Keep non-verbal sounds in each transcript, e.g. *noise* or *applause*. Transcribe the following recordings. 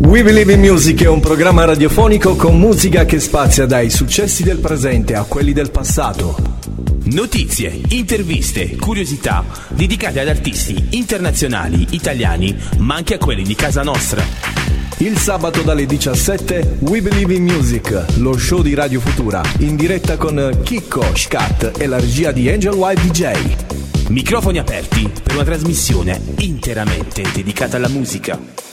We Believe in Music è un programma radiofonico con musica che spazia dai successi del presente a quelli del passato. Notizie, interviste, curiosità dedicate ad artisti internazionali, italiani, ma anche a quelli di casa nostra. Il sabato dalle 17 We Believe in Music, lo show di Radio Futura, in diretta con Chicco, Scat e la regia di Angel White DJ. Microfoni aperti per una trasmissione interamente dedicata alla musica.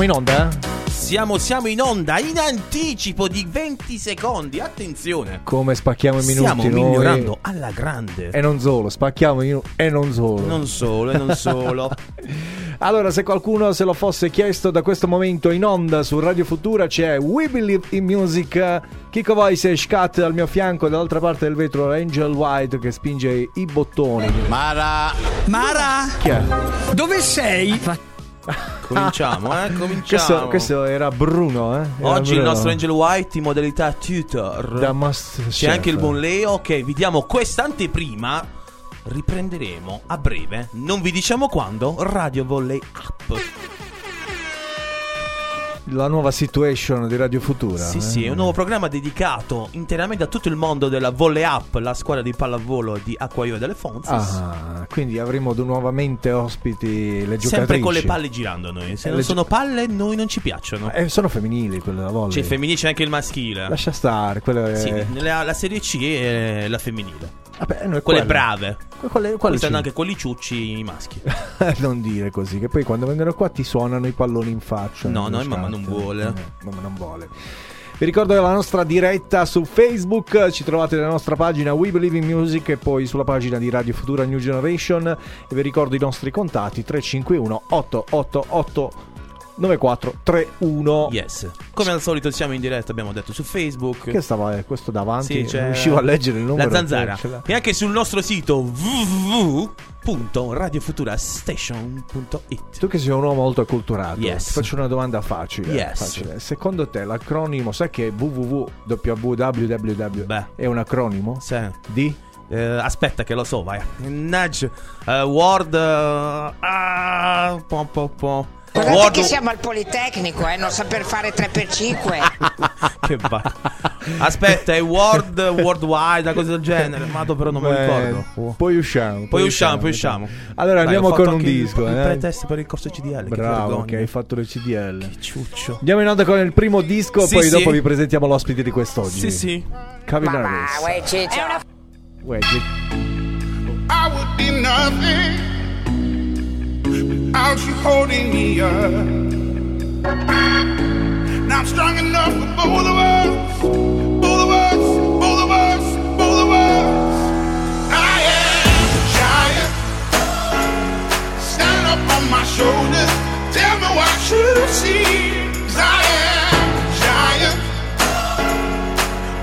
Siamo in onda? Siamo, siamo in onda in anticipo di 20 secondi. Attenzione! Come spacchiamo i minuti Stiamo noi. migliorando alla grande. E non solo, spacchiamo i minuti e non solo. Non solo, e non solo. *laughs* Allora, se qualcuno se lo fosse chiesto da questo momento in onda su Radio Futura c'è We Believe in Music, Kiko Voice e Scat al mio fianco, dall'altra parte del vetro Angel White che spinge i bottoni. Mara, Mara, Chi è? dove sei? Cominciamo, eh? *laughs* Cominciamo. Questo, questo era Bruno, eh? Era Oggi il Bruno. nostro Angel White in modalità tutor. da Masterchef. C'è anche il buon Leo. Ok, vi diamo quest'anteprima. Riprenderemo a breve, non vi diciamo quando, Radio Volley Up. La nuova situation di Radio Futura. Sì, eh? sì, è un nuovo programma dedicato interamente a tutto il mondo della Volley Up, la squadra di pallavolo di Acquaio delle Fonzes. Ah, quindi avremo nuovamente ospiti le giocatrici. Sempre con le palle girando noi. Se Eh, non sono palle, noi non ci piacciono. Eh, sono femminili quelle da volley. C'è il femminile, c'è anche il maschile. Lascia stare, quelle Sì, nella- la serie C è la femminile. Vabbè, noi Quelle quelle- brave. Que- Quelle, stanno sì. anche quelli ciucci i maschi. *laughs* non dire così, che poi quando vengono qua ti suonano i palloni in faccia. No, no, mamma non vuole. Eh, mamma non vuole. Vi ricordo che la nostra diretta su Facebook ci trovate nella nostra pagina We Believe in Music e poi sulla pagina di Radio Futura New Generation. E vi ricordo i nostri contatti 351 888 9431. Yes. Come al solito siamo in diretta, abbiamo detto su Facebook. Che stava eh, questo davanti? Sì, non riuscivo a leggere il numero. La zanzara. E anche sul nostro sito www.radiofuturastation.it. Tu che sei un uomo molto acculturato, Yes. ti faccio una domanda facile. Yes. facile. Secondo te l'acronimo, sai che www Beh. è un acronimo? Sì. Di? Eh, aspetta che lo so, vai. Nudge. eh, word. eh, ah, po, po, po. Guardate Word- che siamo al Politecnico, eh, non saper fare 3x5. *laughs* che va. Aspetta, è Word, *laughs* Worldwide, una cosa del genere. Ma però non me lo ricordo. Poi usciamo. Poi usciamo, poi usciamo. Allora Dai, andiamo con un il- disco. Il eh. pretest per il corso CDL. che Bravo vergogna. che hai fatto le CDL. Ciuccio. Andiamo in onda con il primo disco, Sì, poi sì. dopo vi presentiamo l'ospite di quest'oggi. Sì, sì. Va, Harris. uè, ciccio. Uè, che- I would be nothing without you holding me up. Now I'm strong enough for both of us, both of us, both of us, both of us. I am a giant. Stand up on my shoulders. Tell me what you see. I am a giant.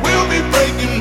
We'll be breaking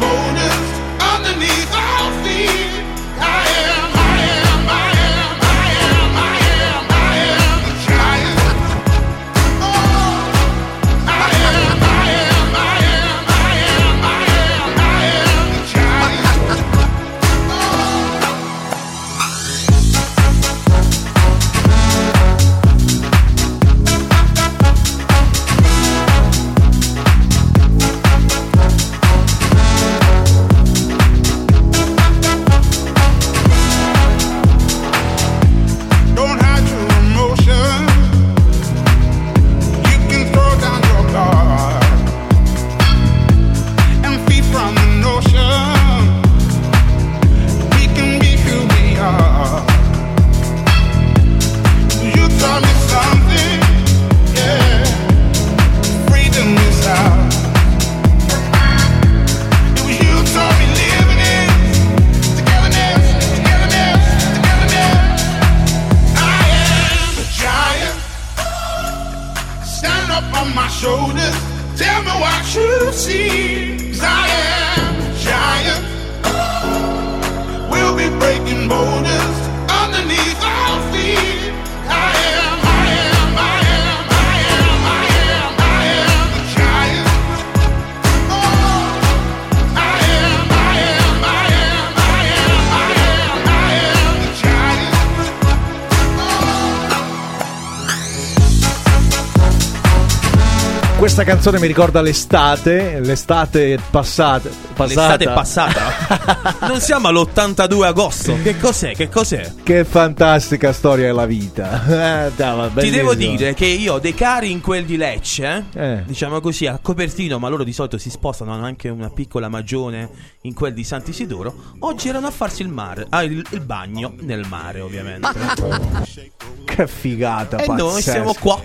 Questa canzone mi ricorda l'estate, l'estate passata. passata. L'estate passata. *laughs* non siamo all'82 agosto. Che cos'è? Che cos'è? Che fantastica storia è la vita. *laughs* Eh, dai, va, Ti devo dire che io ho dei cari in quel di Lecce, Eh. diciamo così, a copertino, ma loro di solito si spostano, hanno anche una piccola magione in quel di Sant'Isidoro. Oggi erano a farsi il mare, ah, il, il bagno nel mare, ovviamente. *laughs* Che figata, e noi pazzesca. siamo qua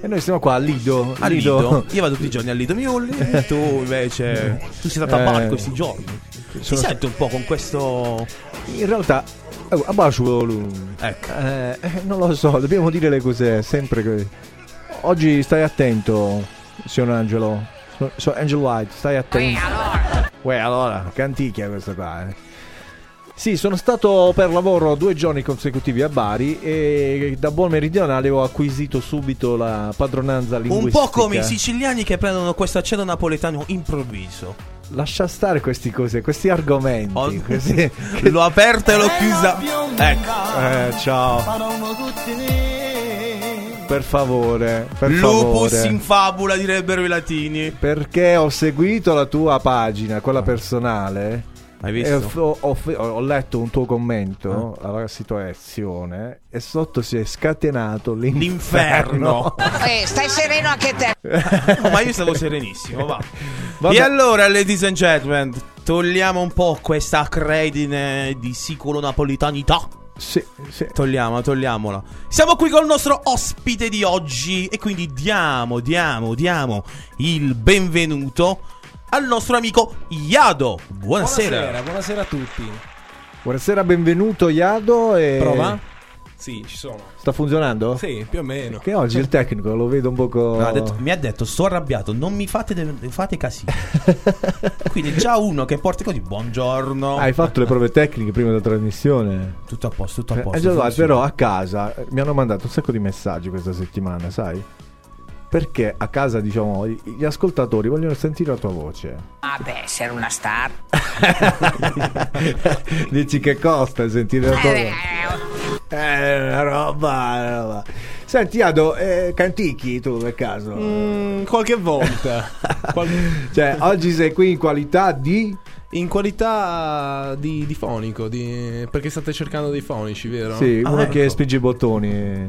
E noi siamo qua a Lido. a Lido. Io vado tutti i giorni a Lido Miulli, tu invece tu sei stato a Eh. bar questi giorni. Ti Sono senti un po' con questo In realtà, eh, a bacio lui. ecco. Eh, eh, non lo so, dobbiamo dire le cose sempre così. Oggi stai attento, signor Angelo. So, so- Angel White, stai attento. Uè, allora, che antichia questa qua. eh. Sì, sono stato per lavoro due giorni consecutivi a Bari e da buon meridionale ho acquisito subito la padronanza Un linguistica. po' come i siciliani che prendono questo accento napoletano improvviso. Lascia stare queste cose, questi argomenti. Ho- questi- *laughs* L'ho aperta e l'ho chiusa. Ecco. Eh, ciao. Per favore, per Lupus favore. in fabula direbbero i latini. Perché ho seguito la tua pagina, quella personale. Hai visto? ho, ho- ho letto un tuo commento alla situazione e sotto si è scatenato l'inferno. L'inferno. *laughs* Eh, stai sereno anche te. No, ma io stavo serenissimo, va. Vabbè. E allora, ladies and gentlemen, togliamo un po' questa credine di sicuro napolitanità. Sì, sì. Togliamola, togliamola. Siamo qui col nostro ospite di oggi e quindi diamo, diamo, diamo il benvenuto al nostro amico Iado. Buonasera. Buonasera, buonasera a tutti. Buonasera, benvenuto Iado. E... Prova? Sì, ci sono. Sta funzionando? Sì, più o meno. Che oggi il tecnico lo vedo un poco. No, ha detto- mi ha detto, sto arrabbiato, non mi fate, de- fate casino. *laughs* Quindi già uno che porta così, buongiorno. Hai fatto le prove tecniche prima della trasmissione? Tutto a posto, tutto a Eh, posto. White, funziona. però a casa eh, mi hanno mandato un sacco di messaggi questa settimana, sai? Perché a casa, diciamo, gli ascoltatori vogliono sentire la tua voce. Vabbè, essere una star. *laughs* Dici che costa sentire la tua Eh, voce? Eh, una roba, una roba. Senti, Ado, eh, cantichi tu per caso? Mm, qualche volta. *laughs* Qual- Cioè, oggi sei qui in qualità di... in qualità di, di fonico, di- perché state cercando dei fonici, vero? Sì, Ah, uno ecco. che spinge i bottoni *laughs*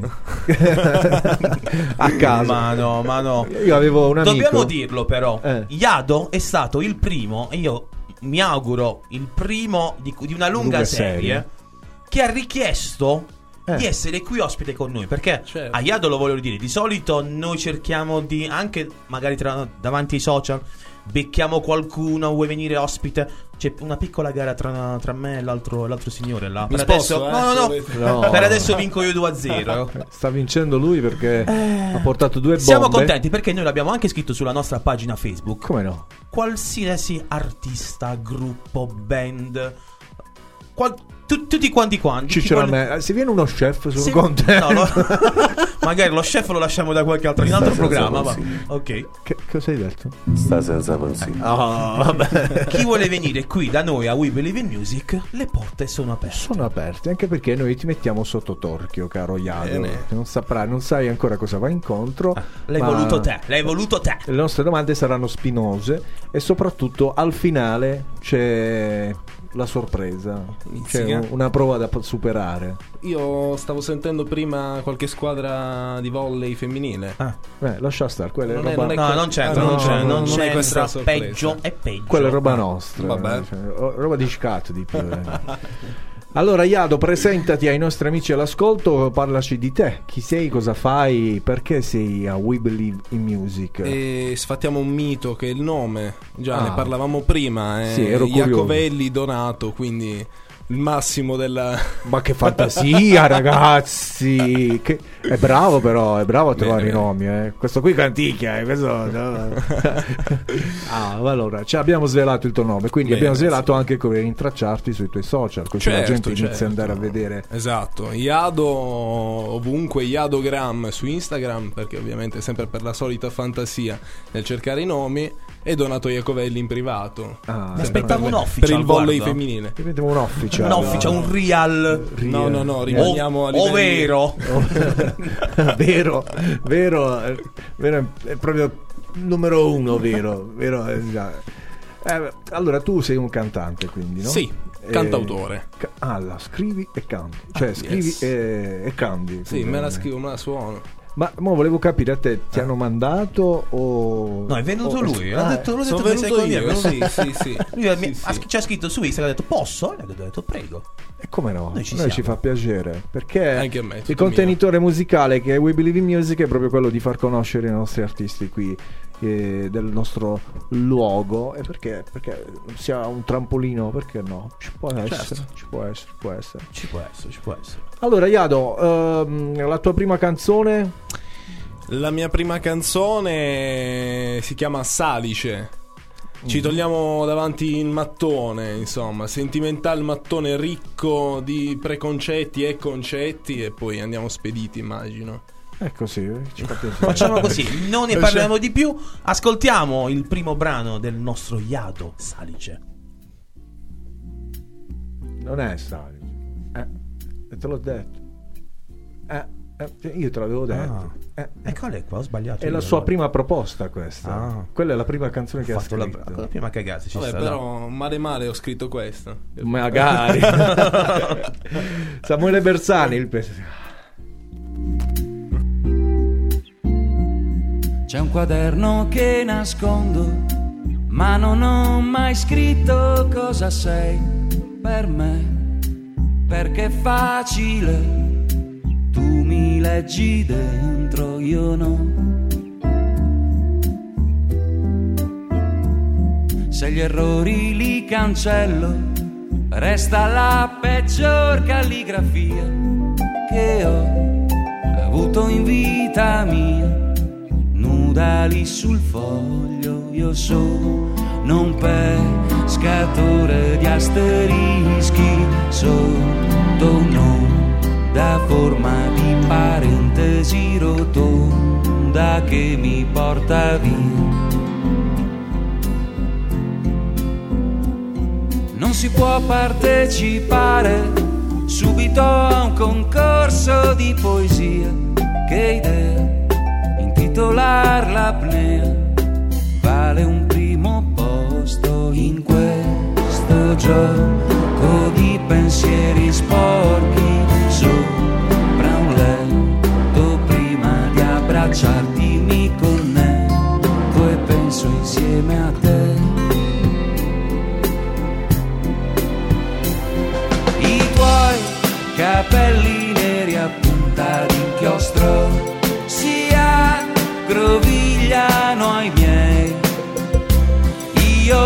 a casa. Ma no, ma no. Io avevo un amico. Dobbiamo dirlo però, Eh. Iado è stato il primo, e io mi auguro il primo di, di una lunga, Lunga serie, serie. che ha richiesto Eh. di essere qui ospite con noi. Perché Certo. a Iado lo voglio dire, di solito noi cerchiamo di, anche magari tra- davanti ai social, becchiamo qualcuno, vuoi venire ospite? C'è una piccola gara tra, tra me e l'altro, l'altro signore là. Mi per sposto, adesso, eh, no, no, no. No. Per adesso vinco io 2-0. *laughs* Sta vincendo lui perché ha portato due bombe. Eh. Siamo contenti perché noi l'abbiamo anche scritto sulla nostra pagina Facebook. Come no? qualsiasi artista, gruppo, band, qual- tu- tutti quanti quanti. a vuole- me. Eh, Se viene uno chef sono Sì, contento. no, lo- *laughs* magari lo chef lo lasciamo da qualche altro in un altro programma. Va. Ok. Che cosa hai detto? Sta senza consigli. Oh, vabbè. *laughs* Chi vuole venire qui da noi a We Believe in Music, le porte sono aperte. Sono aperte anche perché noi ti mettiamo sotto torchio, caro Iado. Bene. Non saprai, non sai ancora cosa va incontro. L'hai ma voluto te, l'hai voluto te. Le nostre domande saranno spinose e soprattutto al finale c'è la sorpresa. Un- una prova da superare. Io stavo sentendo prima qualche squadra di volley femminile. Ah. Eh, lascia stare, quella è Non è- roba, non è No, que- non c'entra, Ah, non no, c'entra, no, non non è questa c'entra. sorpresa. Peggio e peggio. quella è roba nostra. Vabbè. cioè, o- roba di scat di più. eh. *laughs* Allora, Iado, presentati ai nostri amici all'ascolto, parlaci di te. Chi sei, cosa fai, perché sei a We Believe in Music? E sfattiamo un mito che è il nome, già Ah. ne parlavamo prima, è Sì. Iacovelli Donato, quindi il massimo della... Ma che fantasia, *laughs* ragazzi! Che- È bravo, però, è bravo a trovare Bene, i nomi. Eh. Questo qui canticchia, eh. Questo... *laughs* ah, allora, ci abbiamo svelato il tuo nome, quindi Bene, abbiamo svelato anche come rintracciarti sui tuoi social, così la Certo, gente inizia certo. ad andare a vedere. Esatto, Iado ovunque, Iadogram su Instagram, perché ovviamente sempre per la solita fantasia nel cercare i nomi, e Donato Iacovelli in privato. Ah, Mi aspettavo per, un official, per il volley guarda. femminile. Diventiamo un official. Un official, un real. No, no, no, O, rimaniamo a livelli... ovvero. *laughs* vero, vero, eh, vero è proprio numero uno, vero? vero eh, già. Eh, allora tu sei un cantante, quindi, no? Sì, Eh, cantautore. ca- ah, la scrivi e canti. Cioè, Ah, scrivi yes. e, e canti. Sì, me la eh. scrivo, me la suono. Ma mo volevo capire a te, ti hanno mandato o... No, è venuto o- lui. Ha Ah, detto, l'ho detto venuto è io, sì, sì, sì. *laughs* Lui ha- Sì, mi- sì. ha- ci ha scritto su Instagram, ha detto posso? E gli ho detto prego. E come no? Noi ci Noi ci fa piacere perché Anche a me, il contenitore musicale che è We Believe in Music è proprio quello di far conoscere i nostri artisti qui eh, del nostro luogo e perché, perché sia un trampolino, perché no? Ci può essere, Certo. ci può essere, può essere. Ci può essere, ci può essere. Allora, Iado, ehm, la tua prima canzone? La mia prima canzone si chiama Salice. Ci togliamo davanti il mattone, insomma, sentimentale mattone ricco di preconcetti e concetti e poi andiamo spediti, immagino. È così, eh, ci fa piacere. Facciamo così, non ne parliamo di più. Ascoltiamo il primo brano del nostro Iado Salice. Non è Salice. Eh, te l'ho detto. Eh, eh, io te l'avevo detto. Eh, E qual è qua? Ho sbagliato. È la sua allora. prima proposta questa. Ah. Quella è la prima canzone che Ho ha fatto la, scritto. la prima cagata. Ci Vabbè, sta, però male male ho scritto questa. Magari. *laughs* Samuele Bersani, il pes- C'è un quaderno che nascondo, ma non ho mai scritto cosa sei per me, perché è facile, tu mi leggi dentro, io no. Se gli errori li cancello, resta la peggior calligrafia che ho avuto in vita mia nuda lì sul foglio. Io sono non pescatore di asterischi sotto un'onda forma di parentesi rotonda che mi porta via. Non si può partecipare subito a un concorso di poesia. Che idea intitolar l'apnea vale un primo posto in questo gioco di pensieri sporchi sopra un letto prima di abbracciarti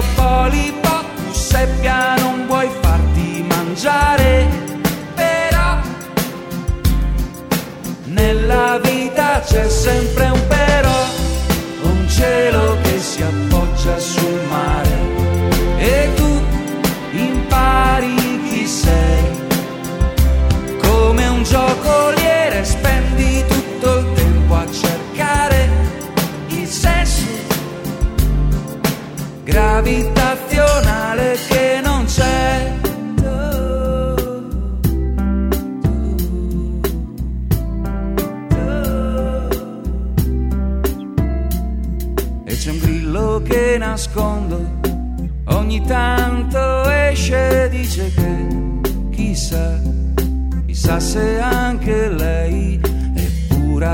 io polipo tu seppia non vuoi farti mangiare. Però nella vita c'è sempre un però un cielo che si appoggia sul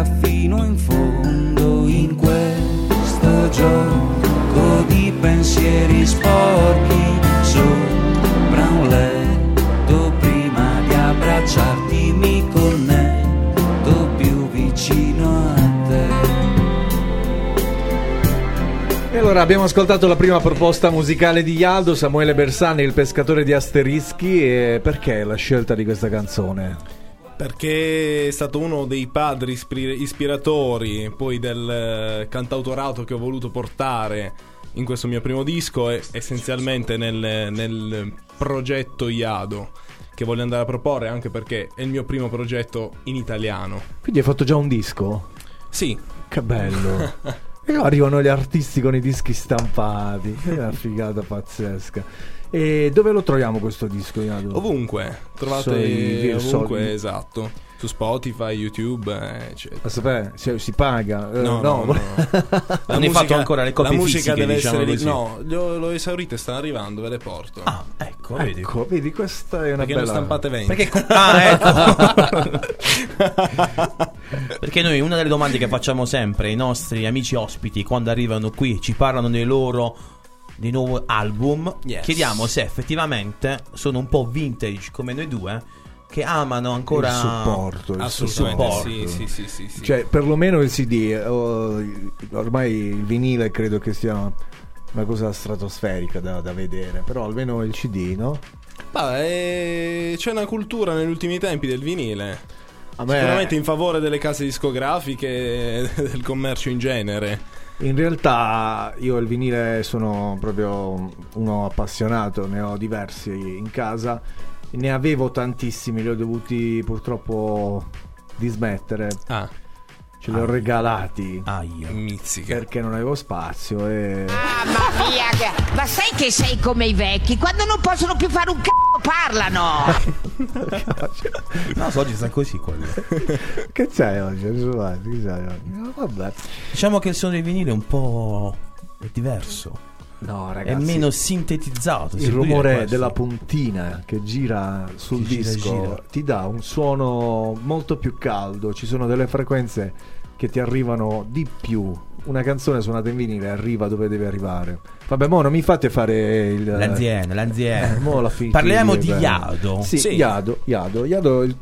fino in fondo in questo gioco di pensieri sporchi sopra un letto prima di abbracciarti mi connetto più vicino a te. E allora abbiamo ascoltato la prima proposta musicale di Ialdo, Samuele Bersani, il pescatore di asterischi. E perché la scelta di questa canzone? Perché è stato uno dei padri ispir- ispiratori poi del eh, cantautorato che ho voluto portare in questo mio primo disco e essenzialmente nel, nel progetto Iado che voglio andare a proporre anche perché è il mio primo progetto in italiano. Quindi hai fatto già un disco? Sì, Che bello! *laughs* e arrivano gli artisti con i dischi stampati. È una figata pazzesca. E dove lo troviamo questo disco, Iado? Ovunque, trovate ovunque, esatto. Su Spotify, YouTube, eh, eccetera. Aspetta, se- si paga? Eh, No, no, no. *laughs* La Non hai fatto ancora le copie La musica fisiche, deve diciamo essere così. No, l'ho, l'ho esaurito e stanno arrivando, ve le porto. Ah, ecco, vedi. Ecco, vedi, questa è una Perché bella... ho stampate 20. Perché, ah, *laughs* ecco. *laughs* Perché noi una delle domande che facciamo sempre ai nostri amici ospiti quando arrivano qui ci parlano dei loro dei nuovi album, Yes. chiediamo se effettivamente sono un po' vintage come noi due che amano ancora Il supporto, il Assolutamente supporto. sì, sì, sì, sì, sì. Cioè, perlomeno il CD, eh, oh, ormai il vinile credo che sia una cosa stratosferica da, da vedere, però almeno il CD, no? Ma, eh, c'è una cultura negli ultimi tempi del vinile. Sicuramente in favore delle case discografiche e *laughs* del commercio in genere. In realtà io il vinile sono proprio uno appassionato, ne ho diversi in casa, ne avevo tantissimi, li ho dovuti purtroppo dismettere, Ah, ce li ho regalati Aia. mizzica. perché non avevo spazio e... Mamma mia, che- ma sai che sei come i vecchi? Quando non possono più fare un c***o parlano! No, so, oggi sta così quello. che c'è oggi? Che c'hai oggi? No, vabbè. Diciamo che il suono del vinile è un po' è diverso, No, è ragazzi. meno sintetizzato. si il rumore della puntina che gira sul Che gira, disco gira. ti dà un suono molto più caldo. Ci sono delle frequenze che ti arrivano di più. Una canzone suonata in vinile arriva dove deve arrivare. Vabbè, mo non mi fate fare il. L'azienda, Eh, l'azienda. mo la *laughs* finite Parliamo di beh. Iado. Sì, Sì. Iado, Iado, Iado, il-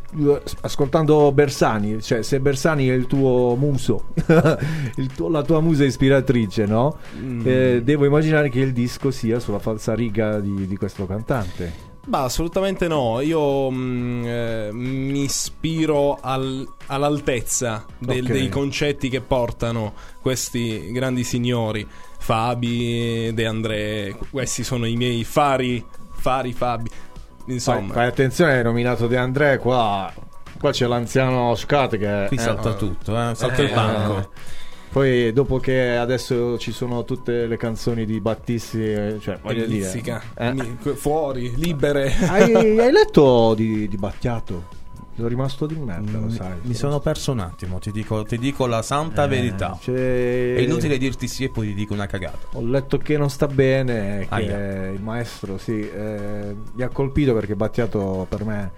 ascoltando Bersani, cioè se Bersani è il tuo muso, *laughs* il tuo- la tua musa ispiratrice, no? Mm. Eh, devo immaginare che il disco sia sulla falsa riga di, di questo cantante. Bah, assolutamente no. Io mm, eh, mi ispiro al- all'altezza del- Ok. dei concetti che portano questi grandi signori. Fabi, De André, questi sono i miei fari, fari Fabi. Fai, Insomma, fai attenzione, hai nominato De André, qua, qua c'è l'anziano Scat che... Qui eh, salta tutto, eh, salta il Eh, banco. Poi dopo che adesso ci sono tutte le canzoni di Battisti, eh, cioè voglio dire... Mizzica. eh. Fuori, libere. *laughs* hai, hai letto di, di Battiato? Sono rimasto di merda, lo Mi- sai. Mi sono perso un attimo, ti dico, ti dico la santa Eh, verità. cioè- È inutile dirti sì e poi ti dico una cagata. Ho letto che non sta bene, che Aia. il maestro sì, eh, mi ha colpito perché Battiato per me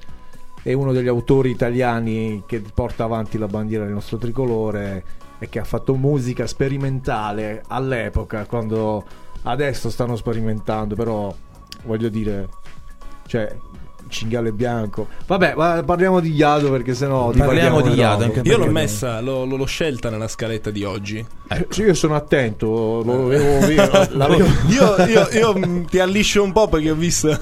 è uno degli autori italiani che porta avanti la bandiera del nostro tricolore e che ha fatto musica sperimentale all'epoca, quando adesso stanno sperimentando, però voglio dire, cioè cinghiale bianco. Vabbè, ma parliamo di Iado perché sennò Parliamo di. Iado, anche Io l'ho messa, l'ho, l'ho- scelta nella scaletta di oggi. Sì, io sono attento, lo avevo, *laughs* io- l'avevo, Io, io- io, *laughs* ti alliscio un po' perché ho visto.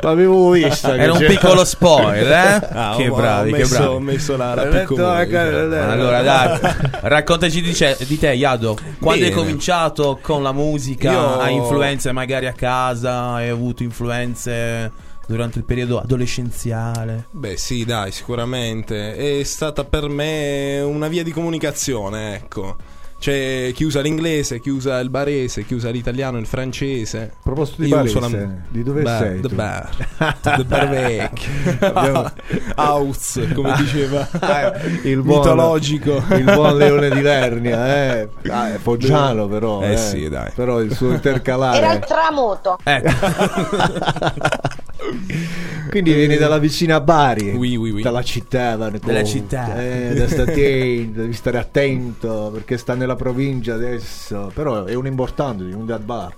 l'avevo vista. *laughs* Era un c'era- piccolo spoiler, eh? Ah, che bravi, che bravi. Ho messo la, Hai eh, che- eh, Allora, dai, raccontaci di, ce- di te, Iado. Quando hai Bene. cominciato con la musica? Io- Hai influenze magari a casa? Hai avuto influenze durante il periodo adolescenziale? Beh, sì, dai, sicuramente. È stata per me una via di comunicazione, ecco. C'è chi usa l'inglese, chi usa il barese, chi usa l'italiano, il francese. A proposito di Io Barese, la- di dove Bar- sei The tu? bar. The bar vecchio. *laughs* Abbiamo- House, come diceva. il buon, mitologico. il buon Leone di Lernia eh. Ah, è foggiano però Eh sì, dai. però il suo intercalare Era il tramuto. Ecco, *laughs* quindi vieni dalla vicina Bari Oui, oui, oui. dalla città Dalla Gogh. città. eh, da sta attento, devi stare attento perché sta nella provincia adesso però è un importante un dead bar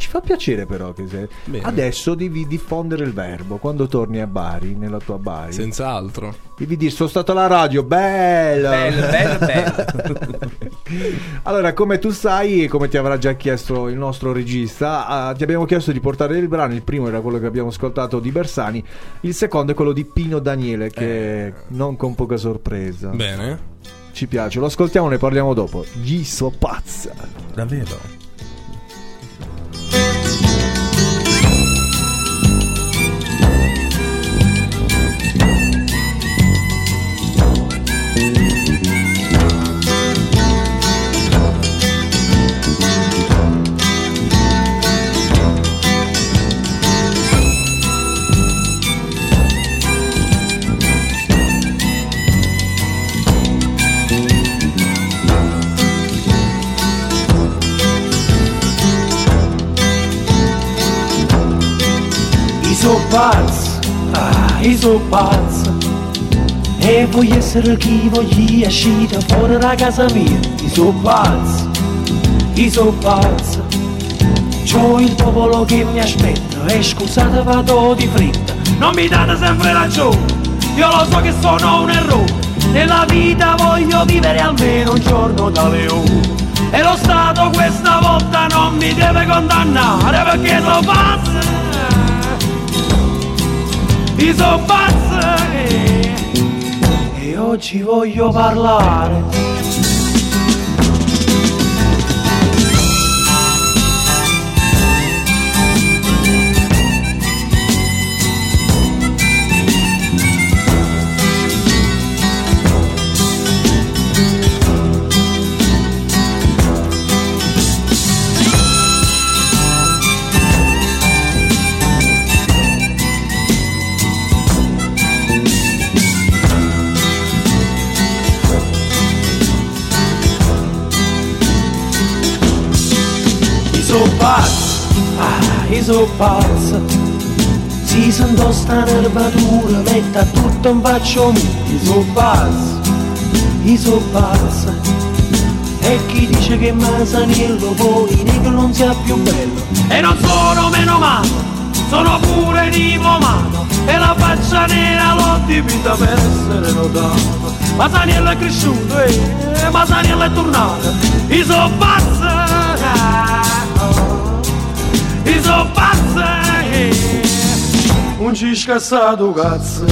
ci fa piacere però che se... Bene. adesso devi diffondere il verbo quando torni a Bari nella tua Bari Senz'altro. devi dire sono stato alla radio bello bello, bello, bello. *laughs* Allora, come tu sai e come ti avrà già chiesto il nostro regista, ah, ti abbiamo chiesto di portare il brano. Il primo era quello che abbiamo ascoltato di Bersani, il secondo è quello di Pino Daniele, che non con poca sorpresa. Bene. Ci piace, lo ascoltiamo, ne parliamo dopo. Gli so pazza. Davvero? Pazzo, ah, io so pazzo. E voglio essere chi voglio uscire fuori da casa mia. Io so pazzo, io so pazzo. C'ho il popolo che mi aspetta e scusate vado di fretta. Non mi date sempre ragione, io lo so che sono un errore. Nella vita voglio vivere almeno un giorno da leone. E lo Stato questa volta non mi deve condannare perché sono pazzo. Pazzo eh. e oggi voglio parlare. Pazzo, ah, io so pazzo. Si sento sta nervatura, metta tutto in faccio mio. Io so pazzo, io so pazzo. E chi dice che Masaniello poi negro non sia più bello. E non sono meno male, sono pure diplomato. E la faccia nera l'ho dipinta per essere notato. Masaniello è cresciuto e Masaniello è tornato. Io so pazzo. So pazzo. eh. Non ci scassato cazzo.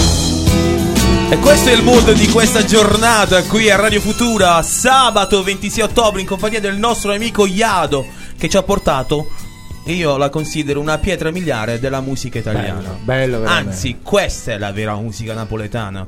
E questo è il mood di questa giornata qui a Radio Futura, sabato 26 ottobre, in compagnia del nostro amico Iado, che ci ha portato, e io la considero una pietra miliare della musica italiana. Bello, bello. Anzi, questa è la vera musica napoletana.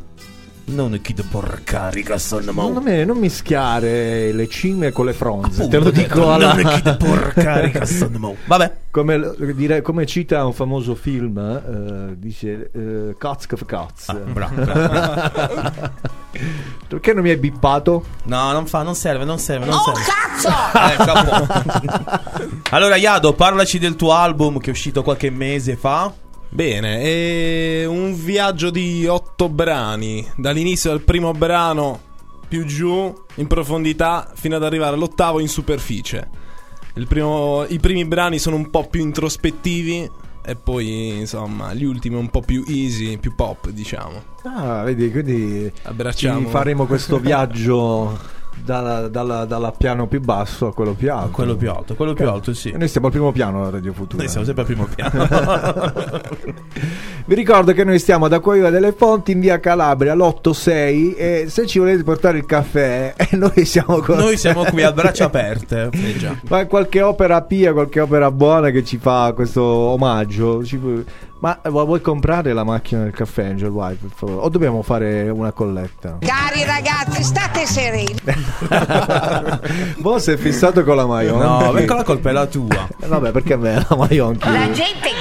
Non chi te porcari sono Non, non mischiare le cime con le fronze, te lo Appunto, dico alla... Non chi te porcari sono *laughs* Vabbè, come, dire- come cita un famoso film, eh, dice eh, Katz für Katz. Ah, bravo, bravo. *laughs* Perché non mi hai bippato? No, non fa, non serve, non serve, non Oh serve. cazzo! *laughs* Ecco, po'. allora, Iado, parlaci del tuo album che è uscito qualche mese fa. Bene, è un viaggio di otto brani, dall'inizio del primo brano più giù, in profondità, fino ad arrivare all'ottavo in superficie. Il primo- I primi brani sono un po' più introspettivi e poi, insomma, gli ultimi un po' più easy, più pop, diciamo. Ah, vedi, quindi Abbracciamo. ci faremo questo viaggio *laughs* dalla, dalla- dalla piano più basso a quello più alto. Quello più alto, quello più alto, sì. E Noi stiamo al primo piano a Radio Futura. Noi siamo sempre al primo piano. *laughs* Vi ricordo che noi stiamo ad Acquaviva delle Fonti in via Calabria l'86 e se ci volete portare il caffè *laughs* eh, noi siamo con Noi siamo qui a braccia *laughs* aperte. Eh. Ma qualche opera pia, qualche opera buona che ci fa questo omaggio. Ci Ma eh, vuoi comprare la macchina del caffè Angel White per favore? O dobbiamo fare una colletta? Cari ragazzi, state sereni. *laughs* Boh, sei fissato con la Maionchi. No, perché la colpa è la tua. Eh, Vabbè, perché a me la Maionchi. La gente è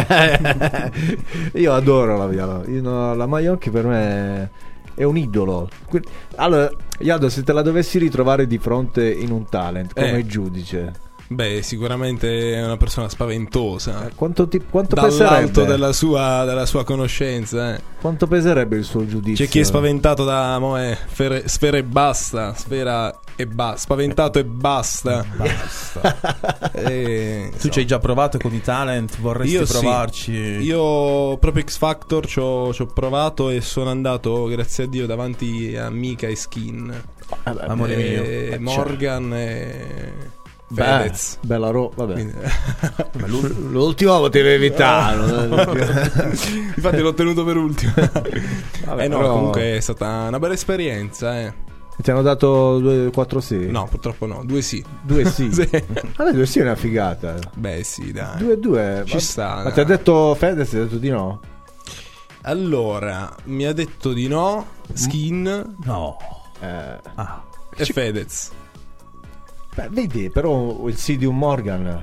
impazzita. *laughs* Io adoro la Viola. Io no, la Maionchi per me è un idolo. Allora, Iado, se te la dovessi ritrovare di fronte in un talent come Eh. giudice, Beh, sicuramente è una persona spaventosa. eh, quanto, ti- quanto peserebbe? della sua, della sua conoscenza, eh. Quanto peserebbe il suo giudizio? C'è chi è spaventato da Moe, Sfera, sfera e basta, sfera e basta, spaventato e basta. E, *laughs* Tu insomma, ci hai già provato con i talent, vorresti Io sì. provarci. Io proprio X Factor ci ho, ci ho provato e sono andato, grazie a Dio, davanti a Mika e Skin. Amore mio. E Morgan e Beh, Fedez. bella roba, vabbè. *laughs* L'ultimo potevo evitarlo. *laughs* Infatti l'ho tenuto per ultimo. Vabbè, eh no, però- comunque è stata una bella esperienza, eh. Ti hanno dato due, quattro sì? No, purtroppo no, due sì. Due sì. *laughs* Sì. Vabbè, due sì è una figata. Beh, sì, dai. Due e due. Ci ma, sta, Ma dai. ti ha detto Fedez, ti ha detto di no? Allora, mi ha detto di no, Skin No. Eh, Ah. e Fedez. Beh, vedi, però il sì di un Morgan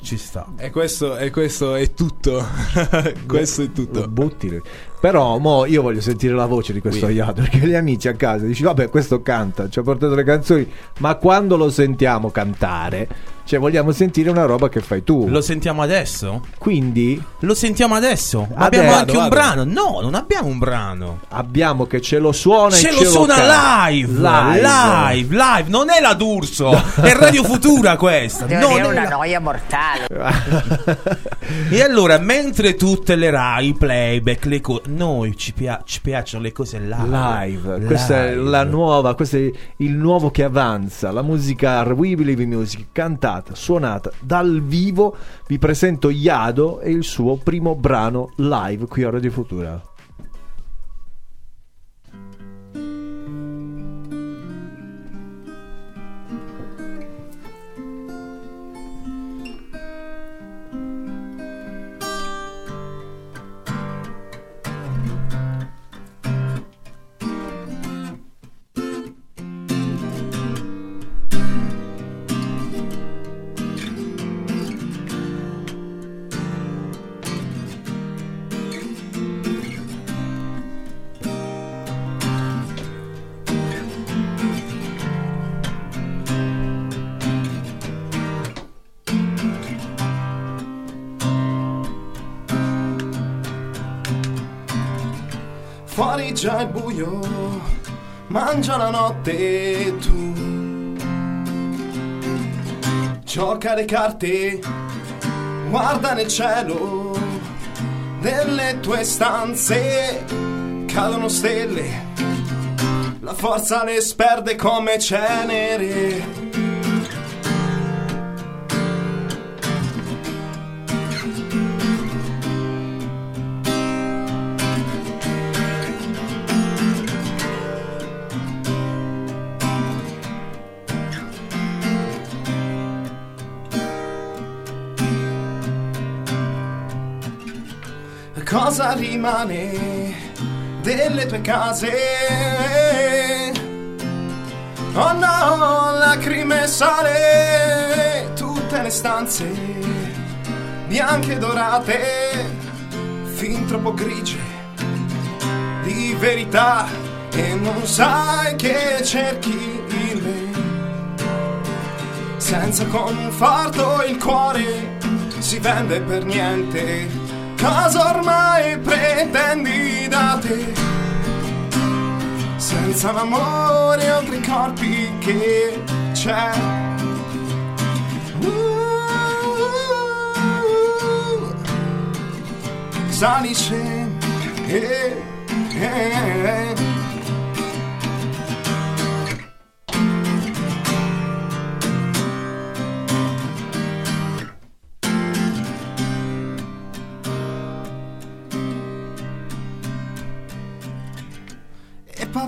Ci sta. E questo, e questo è tutto. *laughs* questo è tutto. butti. Però mo io voglio sentire la voce di questo Iato perché gli amici a casa dici vabbè questo canta, ci ha portato le canzoni, ma quando lo sentiamo cantare, cioè vogliamo sentire una roba che fai tu. Lo sentiamo adesso? Quindi Lo sentiamo adesso? Ma Adesso, abbiamo anche un vado. brano? No, non abbiamo un brano. abbiamo che ce lo suona e Ce lo canta. suona live, live, live, Non è la D'Urso, è Radio Futura questa. Devo Non è una la- noia mortale. *laughs* E allora, mentre tutte le Rai, i playback, le cose, noi ci, pia- ci piacciono le cose live. Live, questa è Live. la nuova, questo è il nuovo che avanza, la musica We Believe in Music, cantata, suonata dal vivo. Vi presento Iado e il suo primo brano live qui a Radio Futura. Fuori già il buio, mangia la notte tu. Gioca le carte, guarda nel cielo delle tue stanze, cadono stelle, la forza le sperde come cenere. Cosa rimane delle tue case? Oh no, lacrime e sale, tutte le stanze bianche e dorate, fin troppo grigie di verità e non sai che cerchi in me. Senza conforto il cuore si vende per niente. Cosa ormai pretendi da te? Senza l'amore oltre i corpi che c'è. Uh, Salice. Eh, eh, eh.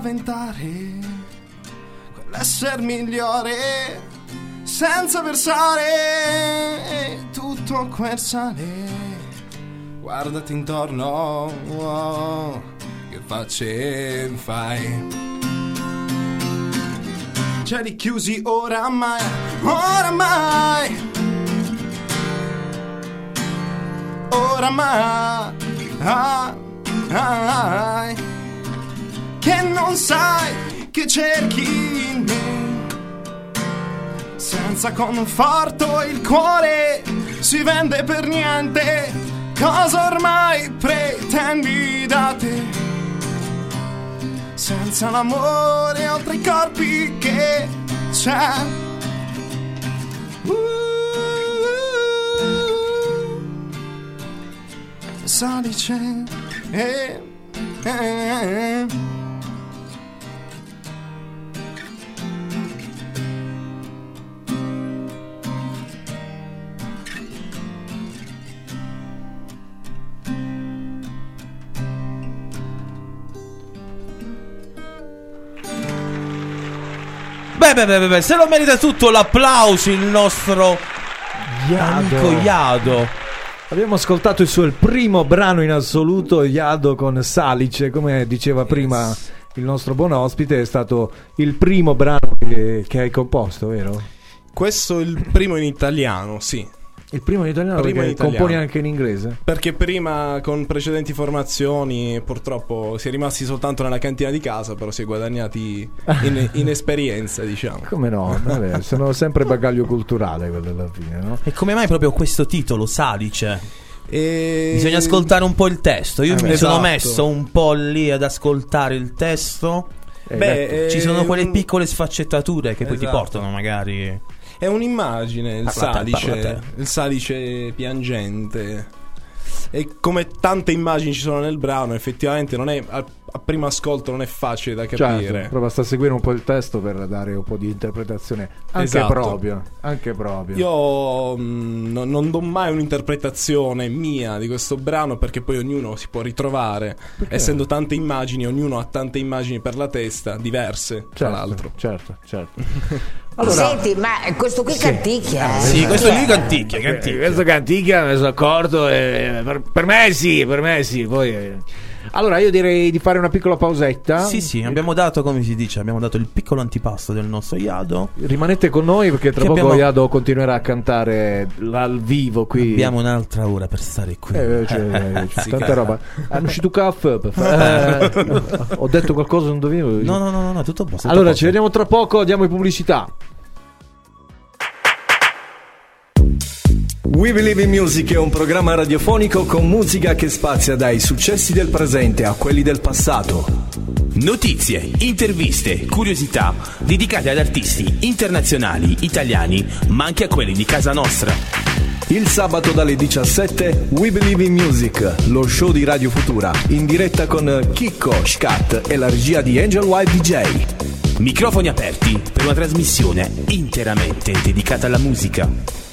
E paventare quell'essere migliore senza versare tutto quel sale. Guardati intorno, oh, che facce fai? Cieli chiusi oramai, oramai, oramai, ah, ah, ah che non sai che cerchi in me. Senza conforto il cuore si vende per niente. Cosa ormai pretendi da te? Senza l'amore oltre i corpi che c'è. Uh, salice. Eh, eh, eh. Beh, beh, beh, beh, beh, se lo merita tutto l'applauso il nostro amico Iado. Abbiamo ascoltato il suo il primo brano in assoluto, Iado con Salice, come diceva prima il nostro buon ospite, è stato il primo brano che, che hai composto, vero? Questo è il primo in italiano, sì. Il primo in italiano Primo perché in italiano. componi anche in inglese? Perché prima con precedenti formazioni purtroppo si è rimasti soltanto nella cantina di casa, però si è guadagnati in, *laughs* in esperienza, diciamo. Come no? Vabbè, sono sempre bagaglio culturale quello alla fine, no? E come mai proprio questo titolo, Salice? E... Bisogna ascoltare un po' il testo. Io Eh, mi beh, sono esatto. messo un po' lì ad ascoltare il testo. Eh, Beh, ecco. Ci è sono quelle un- piccole sfaccettature che poi ti Esatto. portano magari. È un'immagine, il Parla a te, parla salice, il salice piangente. E come tante immagini ci sono nel brano, effettivamente non è, a, a primo ascolto non è facile da capire. Certo, proprio sta a seguire un po' il testo per dare un po' di interpretazione anche Esatto. proprio, anche proprio. Io mh, no- non do mai un'interpretazione mia di questo brano perché poi ognuno si può ritrovare. Essendo tante immagini, ognuno ha tante immagini per la testa, diverse tra certo, l'altro. certo, certo. *laughs* Allora, Senti, ma questo qui canticchia. eh? Sì, questo lì è? canticchia, canticchia. questo canticchia, me ne sono accorto. e per, per me sì, per me sì. Poi, eh. Allora, io direi di fare una piccola pausetta. Sì, sì, abbiamo dato, come si dice, abbiamo dato il piccolo antipasto del nostro Iado. Rimanete con noi perché tra Che poco abbiamo- Iado continuerà a cantare al vivo qui. Abbiamo un'altra ora per stare qui. Eh, *laughs* c'è Sì, tanta roba. Hanno uscito caff. Eh, ho detto qualcosa non dovevo. No, no, no, no, no, tutto a posto. Allora, ci vediamo tra poco. Diamo in pubblicità. We Believe in Music è un programma radiofonico con musica che spazia dai successi del presente a quelli del passato. Notizie, interviste, curiosità dedicate ad artisti internazionali, italiani, ma anche a quelli di casa nostra. Il sabato dalle 17 We Believe in Music, lo show di Radio Futura, in diretta con Chicco, Scat e la regia di Angel White DJ. Microfoni aperti per una trasmissione interamente dedicata alla musica.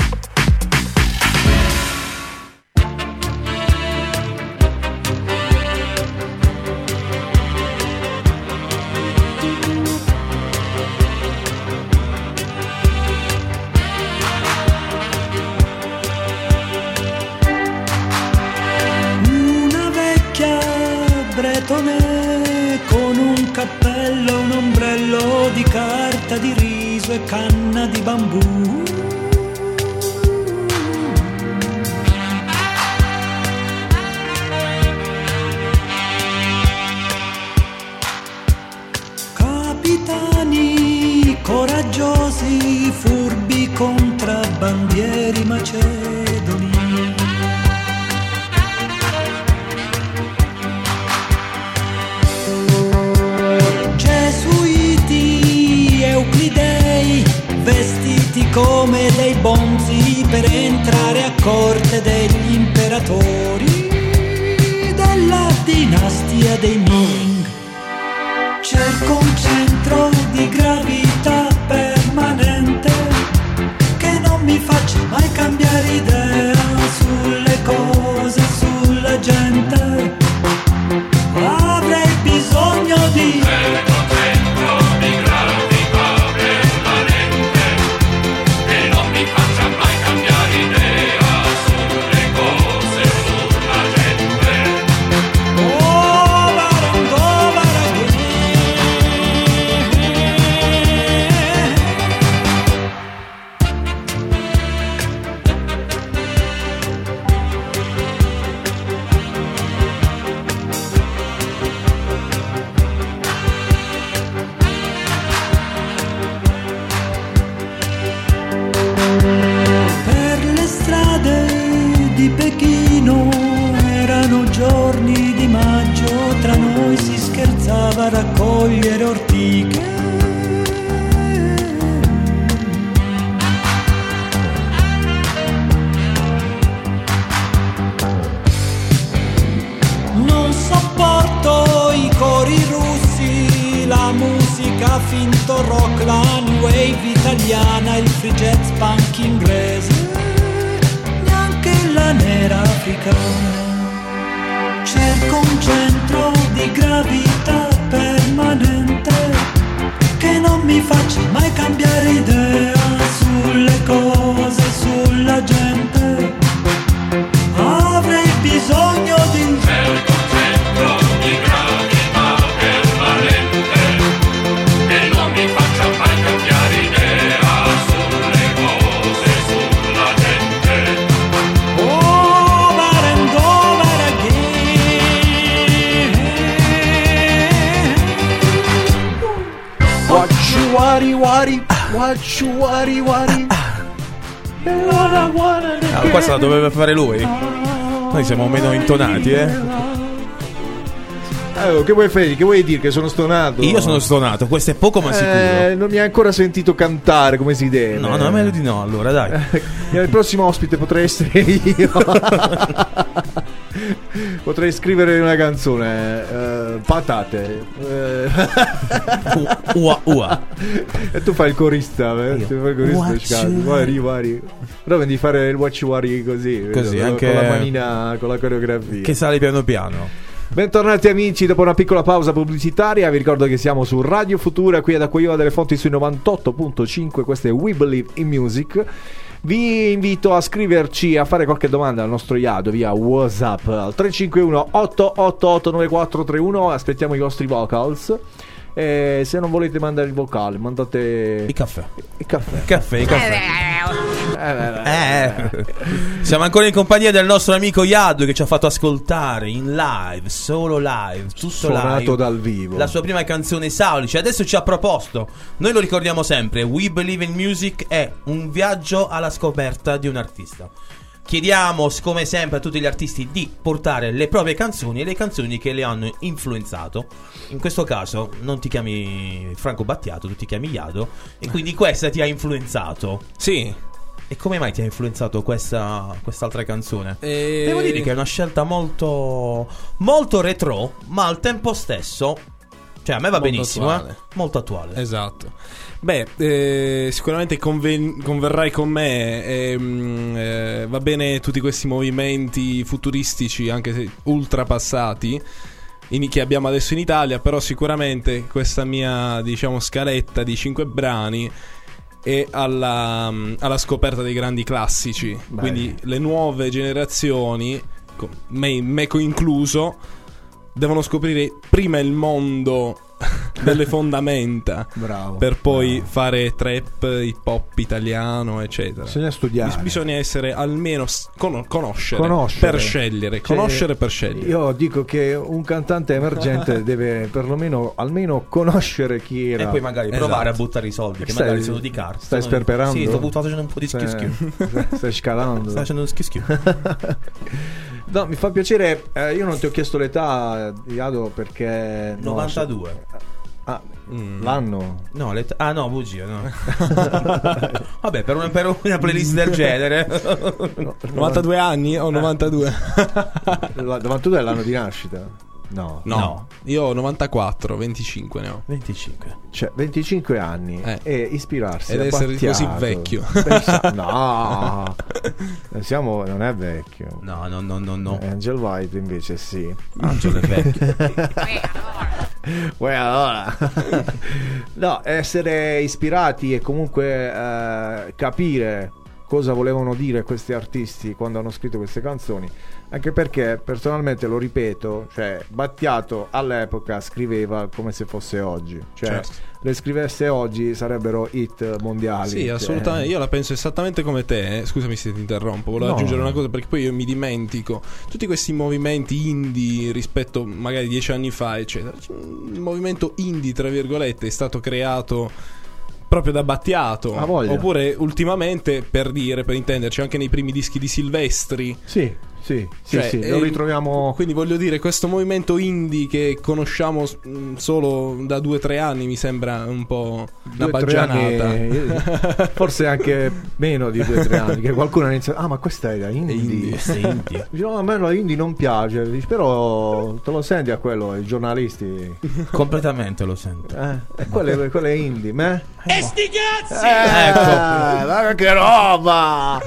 Ah, questa la doveva fare lui. Noi siamo meno intonati, eh. Eh, che vuoi fare? Che vuoi dire? Che sono stonato? Io sono stonato, questo è poco ma sicuro. Eh, non mi hai ancora sentito cantare come si deve. No, no, meglio di no, allora, dai. Il prossimo ospite potrei essere io. *laughs* *laughs* potrei scrivere una canzone. eh, patate. Eh, *laughs* Ua, ua. e tu fai il corista. eh, Io. Tu fai il corista. Wari, wari. Però devi fare il watch wari così. Così, vedo, anche- Con la manina, con la coreografia. Che sale piano piano. Bentornati amici, dopo una piccola pausa pubblicitaria vi ricordo che siamo su Radio Futura, qui ad Acquaiola delle Fonti sui 98.5, questo è We Believe in Music. Vi invito a scriverci, a fare qualche domanda al nostro Iado via Whatsapp al 351 888 9431, aspettiamo i vostri vocals. E se non volete mandare il vocale, mandate Il caffè. il caffè. Caffè, il caffè. Eh. Eh. Siamo ancora in compagnia del nostro amico Yadu che ci ha fatto ascoltare in live, solo live, tutto Suonato live. dal vivo. La sua prima canzone Saulice, adesso ci ha proposto. Noi lo ricordiamo sempre, We Believe in Music è un viaggio alla scoperta di un artista. Chiediamo, come sempre, a tutti gli artisti di portare le proprie canzoni e le canzoni che le hanno influenzato. In questo caso non ti chiami Franco Battiato, tu ti chiami Yado. E quindi questa ti ha influenzato. Sì. E come mai ti ha influenzato questa, quest'altra canzone? E- Devo dire che è una scelta molto, molto retro, ma al tempo stesso, cioè a me va Molto benissimo, attuale. eh? molto attuale. Esatto. Beh, eh, sicuramente conven- converrai con me. ehm, eh, va bene tutti questi movimenti futuristici, anche se ultrapassati, in- che abbiamo adesso in Italia. Però, sicuramente questa mia, diciamo, scaletta di cinque brani è alla, alla scoperta dei grandi classici. Quindi, le nuove generazioni, me, me incluso, devono scoprire prima il mondo *laughs* delle fondamenta Bravo. per poi bravo. fare trap, hip hop italiano, eccetera. Bisogna studiare. Bis- Bisogna essere almeno s- cono- conoscere, Conoscere. per scegliere, Cioè, conoscere per scegliere. Io dico che un cantante emergente *laughs* deve perlomeno almeno conoscere chi era. E poi magari Esatto. provare a buttare i soldi, che Stai- magari sono di carta. stai Sono- sperperando? Sì, sto buttando facendo un po' di schif Stai, *laughs* stai scalando. Sta facendo uno schif. No, mi fa piacere. eh, io non ti ho chiesto l'età, Iado, perché. no, 92. ah, Mm. l'anno. No, l'età- ah no, bugia, no. *laughs* Vabbè, per una, per una playlist del genere. *laughs* No, 92 anni o 92? *laughs* La 92 è l'anno di nascita. No. No. No. Io ho 94, 25 ne ho. 25. Cioè, 25 anni Eh. e ispirarsi Ed a essere Battiato. così vecchio. Pensa- *laughs* no, Non siamo, non è vecchio. No, no, no, no, no. Angel White invece sì. Angelo è vecchio. *laughs* Uè, allora. *laughs* no, essere ispirati e comunque eh, capire cosa volevano dire questi artisti quando hanno scritto queste canzoni. Anche perché personalmente lo ripeto, cioè Battiato all'epoca scriveva come se fosse oggi. Cioè, Certo. le scrivesse oggi sarebbero hit mondiali. Sì, Cioè, assolutamente. Io la penso esattamente come te. eh. Scusami se ti interrompo. Volevo No. aggiungere una cosa perché poi io mi dimentico. Tutti questi movimenti indie rispetto magari dieci anni fa, eccetera. Il movimento indie, tra virgolette, è stato creato proprio da Battiato. Oppure ultimamente, per dire, per intenderci, anche nei primi dischi di Silvestri. Sì, sì, sì, Cioè, sì, lo ehm, ritroviamo. Quindi voglio dire, questo movimento indie che conosciamo mm, solo da due o tre anni mi sembra un po' una due, baggianata. anni, eh, *laughs* forse anche meno di due o tre anni che qualcuno ha iniziato ah ma questa è da indie, indie. Sei indie. No, a me la indie non piace Dice, però te lo senti a quello i giornalisti Completamente lo sento. eh, e quello, è- quello è indie me? E sti cazzi! ecco ma che roba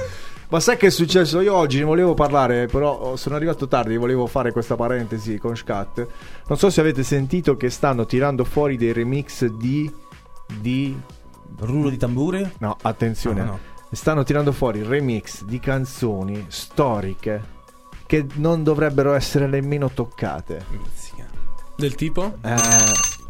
ma sai che è successo? Io oggi ne volevo parlare, però sono arrivato tardi, volevo fare questa parentesi con Scat. Non so se avete sentito che stanno tirando fuori dei remix di... di... Rullo di tamburi? No, attenzione. No, no. Stanno tirando fuori remix di canzoni storiche che non dovrebbero essere nemmeno toccate. Del tipo? Eh,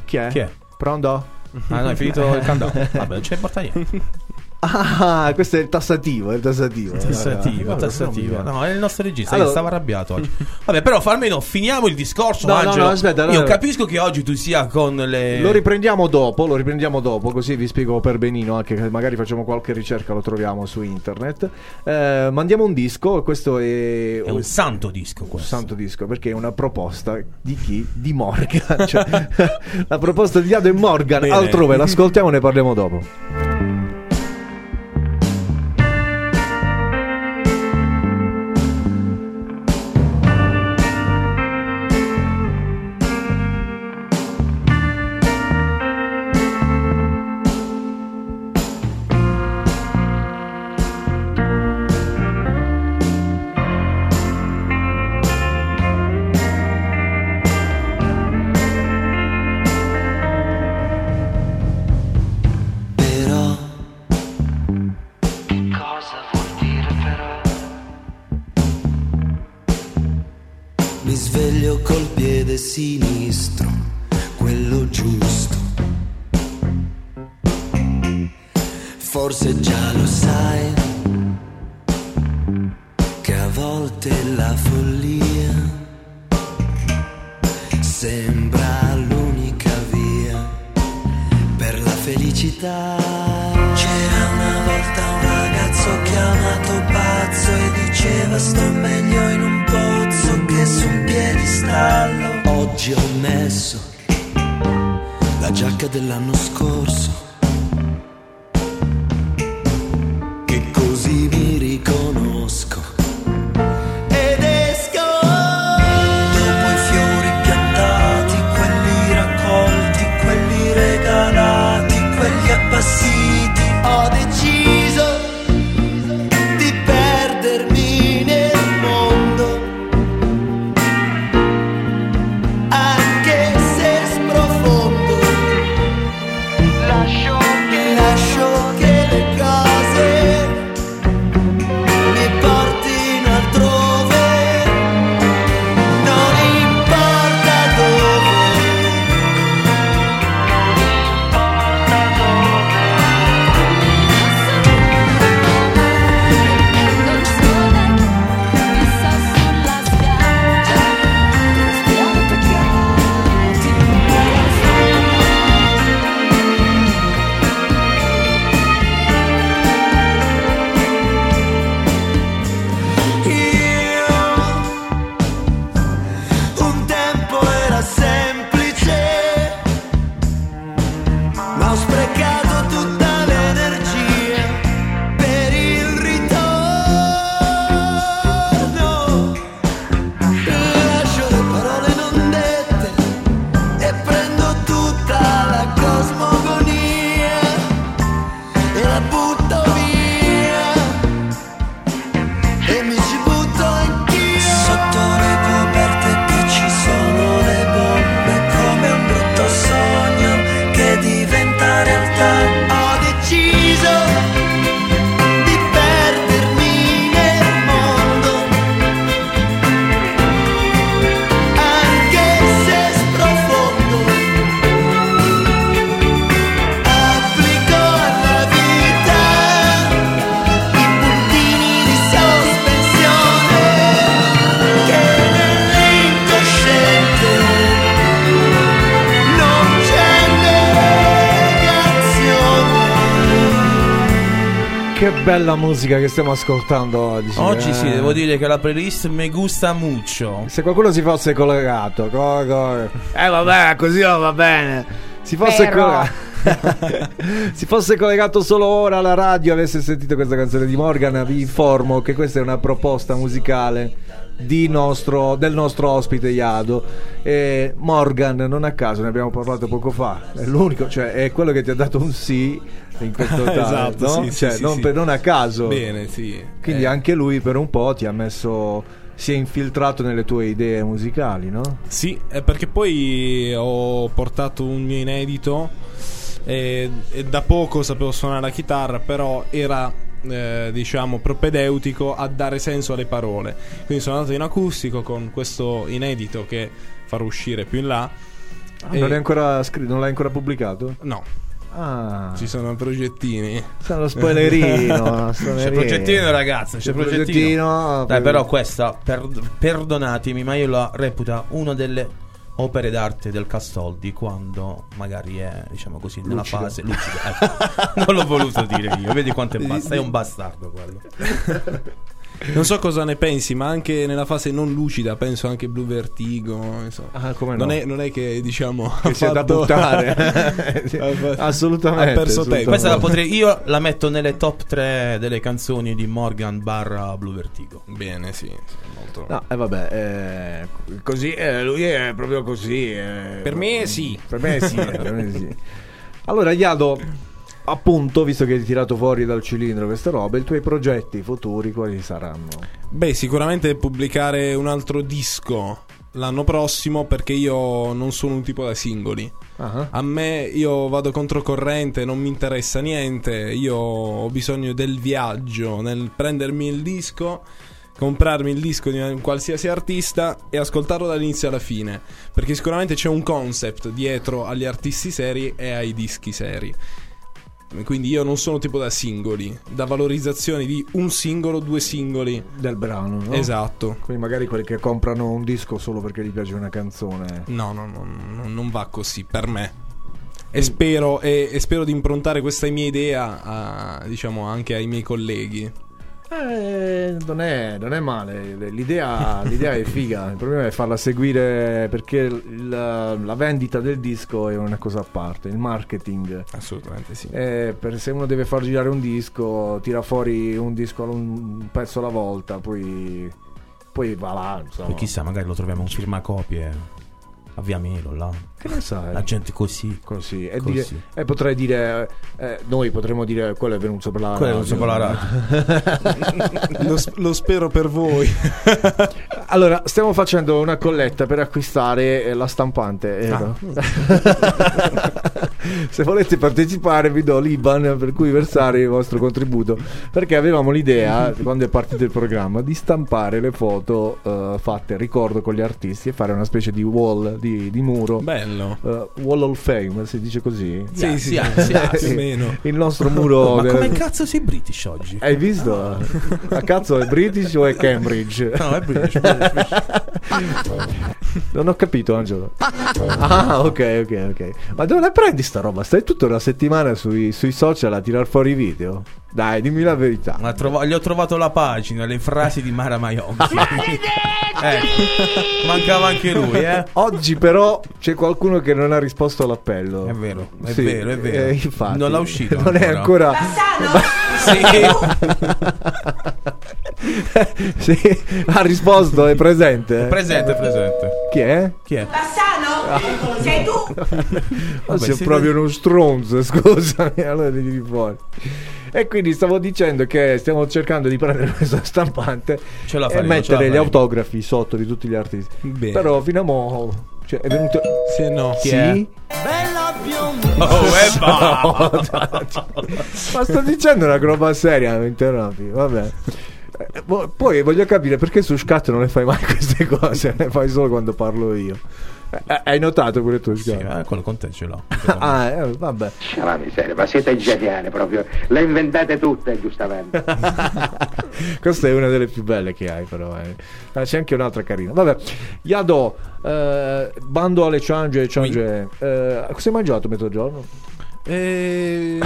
chi è? Chi è? Pronto? Ah no, è finito il countdown. Vabbè, non ne importa niente. *laughs* Ah, questo è il tassativo, è il tassativo. Tassativo, tassativo. No, è il nostro regista Allora- che stava arrabbiato oggi. Vabbè, però almeno finiamo il discorso. No, no, Angelo. no, aspetta, Io allora- capisco che oggi tu sia con le. Lo riprendiamo dopo, lo riprendiamo dopo, così vi spiego per benino, anche che magari facciamo qualche ricerca, lo troviamo su internet. Eh, mandiamo un disco, questo è, È un santo disco un questo. santo disco, perché è una proposta di chi? Di Morgan. *laughs* Cioè, *laughs* la proposta di Ado e Morgan Bene. altrove, l'ascoltiamo e ne parliamo dopo. Bella musica che stiamo ascoltando oggi. Oggi sì, eh. devo dire che la playlist me gusta mucho. Se qualcuno si fosse collegato, co- co- eh vabbè, così non va bene. Si fosse collegato. *laughs* si fosse collegato solo ora alla radio e avesse sentito questa canzone di Morgan, vi informo che questa è una proposta musicale di nostro- del nostro ospite Iado. E Morgan, non a caso, ne abbiamo parlato poco fa. È l'unico, cioè è quello che ti ha dato un sì in questo *laughs* talent, Esatto, no? sì, Cioè, sì, non, sì. per- non a caso. Bene, sì. Quindi Eh, anche lui per un po' ti ha messo. Si è infiltrato nelle tue idee musicali, no? Sì, è perché poi ho portato un mio inedito e, e da poco sapevo suonare la chitarra, però era eh, diciamo propedeutico a dare senso alle parole. Quindi sono andato in acustico con questo inedito che farò uscire più in là. Ah, E- non, è ancora scritto, non l'hai ancora pubblicato? No. Ah, Ci sono progettini. sono spoilerino. *laughs* C'è progettino, ragazzi. C'è, C'è progettino. progettino, Dai, per- però, questa, per- perdonatemi, ma io la reputa una delle opere d'arte del Castoldi quando magari è, diciamo così, nella Lucido. fase lucida. Ecco, *laughs* non l'ho voluto dire io. Vedi quanto è basta. È un bastardo quello. *laughs* Non so cosa ne pensi, ma anche nella fase non lucida, penso anche Blue Vertigo. insomma. Ah, come no? non, è, non è che diciamo. che sia da buttare. *laughs* *laughs* Assolutamente. Ha perso tempo. assolutamente. Questa la potrei. Io la metto nelle top 3 delle canzoni di Morgan barra Blue Vertigo. Bene, sì. molto. No, e vabbè, eh, così eh, lui è proprio così. eh. Per me sì. Per me sì, eh, per me sì. *laughs* Allora, Iado, appunto, visto che hai tirato fuori dal cilindro queste robe, i tuoi progetti futuri quali saranno? Beh, sicuramente pubblicare un altro disco l'anno prossimo perché io non sono un tipo da singoli. Ah, A me io vado controcorrente, non mi interessa niente, io ho bisogno del viaggio nel prendermi il disco, comprarmi il disco di un qualsiasi artista e ascoltarlo dall'inizio alla fine, perché sicuramente c'è un concept dietro agli artisti seri e ai dischi seri. Quindi io non sono tipo da singoli, da valorizzazione di un singolo, due singoli. del brano, no? Esatto. Quindi magari quelli che comprano un disco solo perché gli piace una canzone. No, no, no, no, non va così per me. E spero, e, e spero di improntare questa mia idea a, diciamo, anche ai miei colleghi. Eh, non è, non è male, l'idea, l'idea è figa, il problema è farla seguire perché la, la vendita del disco è una cosa a parte, il marketing. Assolutamente sì. Eh, per se uno deve far girare un disco, tira fuori un disco, un pezzo alla volta, poi, poi va là. Insomma. Poi chissà, magari lo troviamo un firmacopie a Via Melo là. Che ne sai? La gente così. Così. E, Così. dire- e potrei dire, eh, noi potremmo dire, quello è venuto per la Quello è radio. venuto per la *laughs* lo, s- lo spero per voi. *laughs* Allora, stiamo facendo una colletta per acquistare eh, la stampante. eh, no? *laughs* Se volete partecipare, vi do l'IBAN per cui versare il vostro contributo. Perché avevamo l'idea, quando è partito il programma, di stampare le foto eh, fatte, ricordo, con gli artisti e fare una specie di wall, di, di muro. Bello. eh, wall of Fame, si dice così? Sì, sì, sì, sì, sì, *laughs* più o meno. Il nostro muro. Ma del- come cazzo sei British oggi? Hai visto? A cazzo è British o è Cambridge? No, è British. British. *laughs* Non ho capito, Angelo. *laughs* Ah, ok, ok, ok. Ma dove la prendi sta roba? Stai tutta una settimana sui, sui social a tirar fuori i video? Dai, dimmi la verità. Ma trova- gli ho trovato la pagina, le frasi di Mara Maionchi. *laughs* Eh, mancava anche lui, eh. Oggi però c'è qualcuno che non ha risposto all'appello. È vero, è Sì, vero, è vero. eh, infatti. Non l'ha uscito Non è ancora... Sì. *laughs* sì, ha risposto, è presente. Presente, presente. Chi è? Chi è? Bassano? Sei tu? *laughs* Ma sei sì, proprio uno stronzo, *laughs* scusami, allora devi fuori. E quindi stavo dicendo che stiamo cercando di prendere questa stampante Ce la e faremo, ce la mettere gli autografi sotto di tutti gli artisti. Bene. Però fino a mo' cioè, è venuto Se no. Chi sì, è? Oh, e va. ma sto dicendo una roba seria, mi interrompi, vabbè. Eh, vo- Poi voglio capire perché su Scat non le fai mai queste cose, le fai solo quando parlo io. Eh, Hai notato pure tu, Sì, Scat? eh, quello con te ce l'ho. *laughs* Ah, eh, vabbè. La miseria, ma siete geniali proprio. Le inventate tutte, giustamente. *laughs* Questa è una delle più belle che hai, però. eh. Ah, c'è anche un'altra carina. Vabbè, Yado, eh, bando alle ciange ciange. Eh, cosa hai mangiato mezzogiorno? Eh,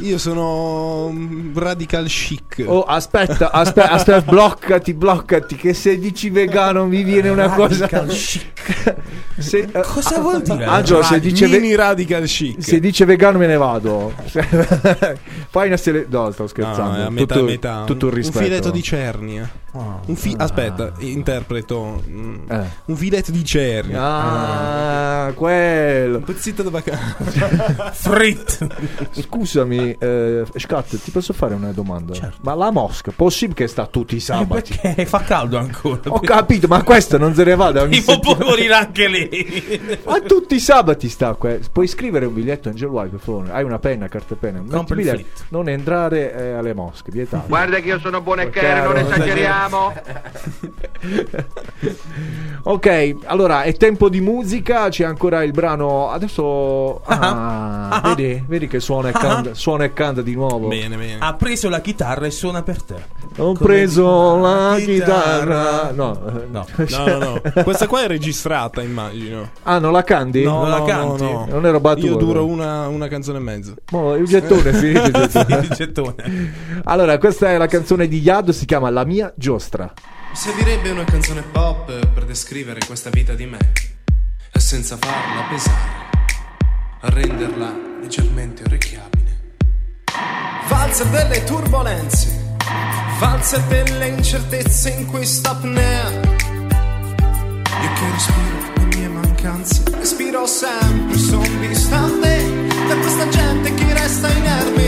io sono radical chic. Oh, aspetta, aspetta, aspetta, bloccati, bloccati. Che se dici vegano mi viene una cosa. *laughs* Se, eh, Cosa vuol dire? Angelo, se dice, ve- radical chic. se dice vegano me ne vado. *laughs* Fai una sele... No, sto No, scherzando. no, a metà, tutto, metà. tutto il un rispetto. filetto di cernia. Un fi- Aspetta, interpreto. mm, Eh. Un filetto di cernia. Ah, quello. Un pezzetto di vacanza. *laughs* Frit. Scusami, eh, Scat, ti posso fare una domanda? Ma la Mosca, possibile che sta tutti i sabati? Perché fa caldo ancora. Ho capito, ma questa non se ne va da ogni Tipo può morire anche lì. *laughs* Ma tutti i sabati sta qua. Puoi scrivere un biglietto Angel White, per favore. Hai una penna, carta e penna. Non entrare eh, alle mosche, vietato. Guarda che io sono buono e caro, non esageriamo. Andiamo. *laughs* Ok, allora è tempo di musica. C'è ancora il brano. Adesso. Ah, *laughs* vedi, vedi che suona e canta, *laughs* suona e canta di nuovo. Bene, bene. Ha preso la chitarra e suona per te. Ho Come preso la chitarra. chitarra. No, eh, No. No, no, no. Questa qua è registrata, immagino. Ah, non la canti? No, Non la no, canti? no, no. Non ero battuto. Io duro una, una canzone e mezzo. Mo, il gettone finito. il gettone. Allora, questa è la canzone di Yad. Si chiama La mia giostra. Servirebbe una canzone pop per descrivere questa vita di me senza farla pesare, a renderla leggermente orecchiabile. Valzer delle turbolenze, valzer delle incertezze in questa apnea. Io che respiro le mie mancanze, respiro sempre, son distante da questa gente che resta inerme.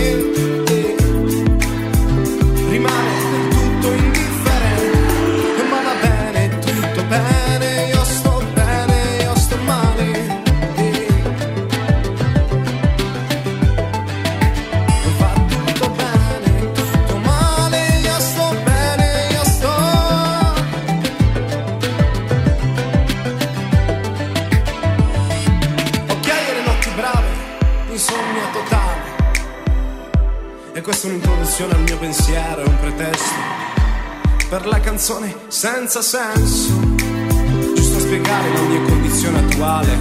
Pensiero, è un pretesto per la canzone senza senso. Giusto a spiegare la mia condizione attuale,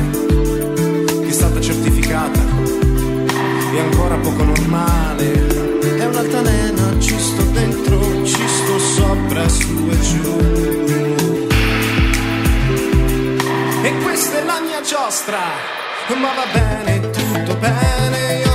che è stata certificata e ancora poco normale. È un'altalena, ci sto dentro, ci sto sopra, su e giù. E questa è la mia giostra, ma va bene, tutto bene, io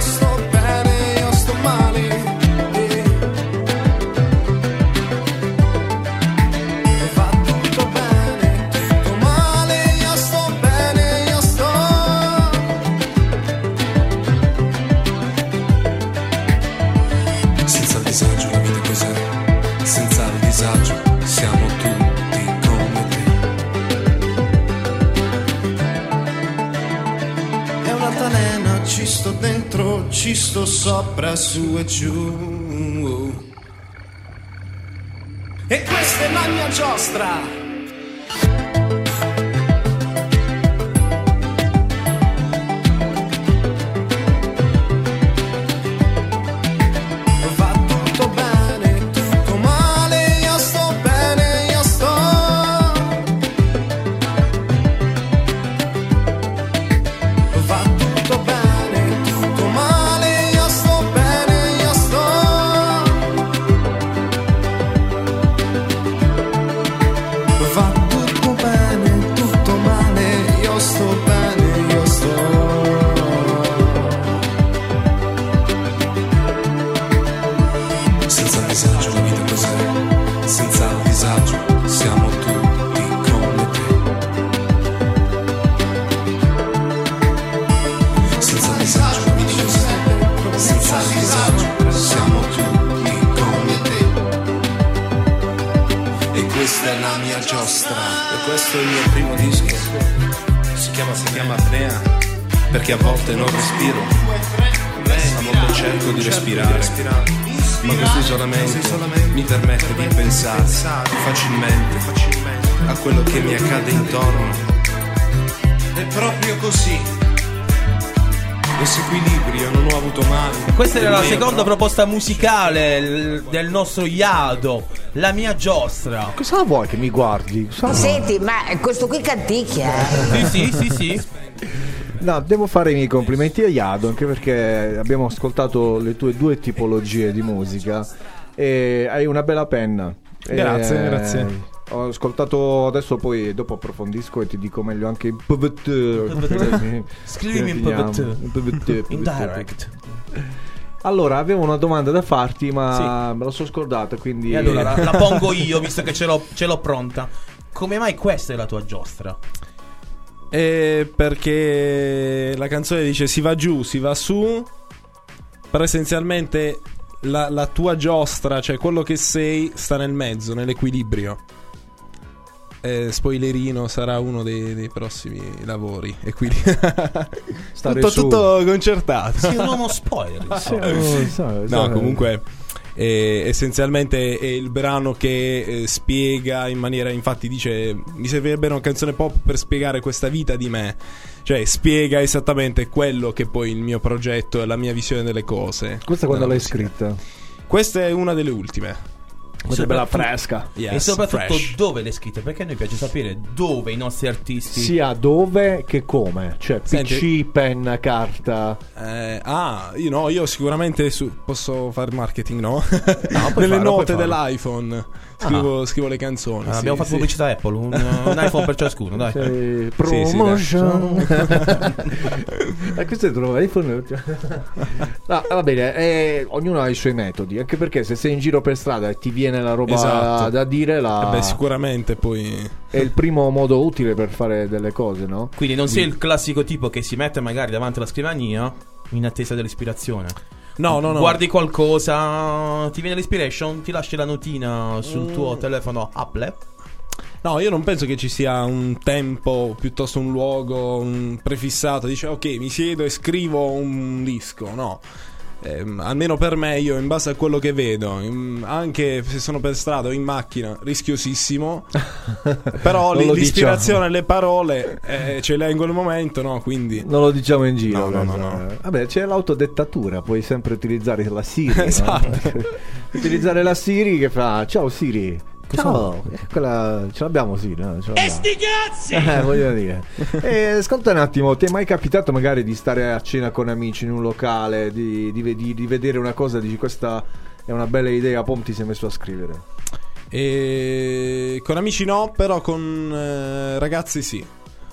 sopra, su e mi permette di pensare facilmente a quello che mi accade intorno. È proprio così. Questo equilibrio non ho avuto mai. Questa era la seconda proposta musicale del nostro Iado, la mia giostra. Cosa vuoi che mi guardi? Cosa vuoi? Senti, ma questo qui canticchia. eh? Sì, sì, sì, sì. No, devo fare i miei complimenti a Yado anche perché abbiamo ascoltato le tue due tipologie di musica e hai una bella penna. Grazie, E, grazie. Ho ascoltato adesso poi dopo approfondisco e ti dico meglio anche in PVT. *laughs* Scrivimi in. PVT. In direct. Allora, avevo una domanda da farti, ma me la sono scordata, quindi E allora la, la pongo *laughs* io, visto che ce l'ho, ce l'ho pronta. Come mai questa è la tua giostra? E perché la canzone dice si va giù, si va su, però essenzialmente la, la tua giostra, cioè quello che sei, sta nel mezzo, nell'equilibrio. Eh, spoilerino sarà uno dei, dei prossimi lavori e quindi *laughs* tutto, su. tutto concertato Sei un uomo spoiler. *laughs* Sì, oh, so- so- no comunque E essenzialmente è il brano che eh, spiega in maniera, infatti dice mi servirebbe una canzone pop per spiegare questa vita di me, cioè spiega esattamente quello che poi il mio progetto e la mia visione delle cose. Questa quando l'hai musica. scritta? Questa è una delle ultime. Questa è bella fresca. Yes, e soprattutto fresh. dove le scritte? Perché a noi piace sapere dove i nostri artisti. Sia dove che come. Cioè, Senti- PC, penna, carta. Eh, ah, io no, io sicuramente su- posso fare marketing, no? puoi *laughs* Nelle farlo, note dell'iPhone scrivo, scrivo le canzoni. Ah, sì, abbiamo fatto sì. pubblicità Apple, un, un iPhone per ciascuno, dai. Sei Sì, sì, promotion. *laughs* e questo è trovo iPhone. no, va bene, eh, ognuno ha i suoi metodi. Anche perché se sei in giro per strada e ti viene la roba Esatto. da dire, la... Eh beh, sicuramente poi. è il primo modo utile per fare delle cose, no? Quindi non sei il classico tipo che si mette magari davanti alla scrivania in attesa dell'ispirazione. No, no, no. Guardi qualcosa, ti viene l'ispiration, ti lasci la notina sul tuo telefono Apple. No, io non penso che ci sia un tempo piuttosto un luogo un prefissato. Dice, ok, mi siedo e scrivo un disco. No. Ehm, almeno per me, io in base a quello che vedo, in- anche se sono per strada o in macchina, rischiosissimo. *laughs* però l- l'ispirazione e le parole eh, ce le hai in quel momento, no? Quindi. Non lo diciamo in giro. No, no, no, no. Vabbè, c'è l'autodettatura, puoi sempre utilizzare la Siri. Esatto. *laughs* utilizzare la Siri che fa Ciao Siri. Ciao, Eh, quella ce l'abbiamo sì, no? Ce l'abbiamo. cazzi! *laughs* Eh, voglio dire. E, ascolta un attimo, ti è mai capitato magari di stare a cena con amici in un locale, di, di- di- di vedere una cosa, dici questa è una bella idea, pom ti sei messo a scrivere. E con amici no, però con eh, ragazzi sì.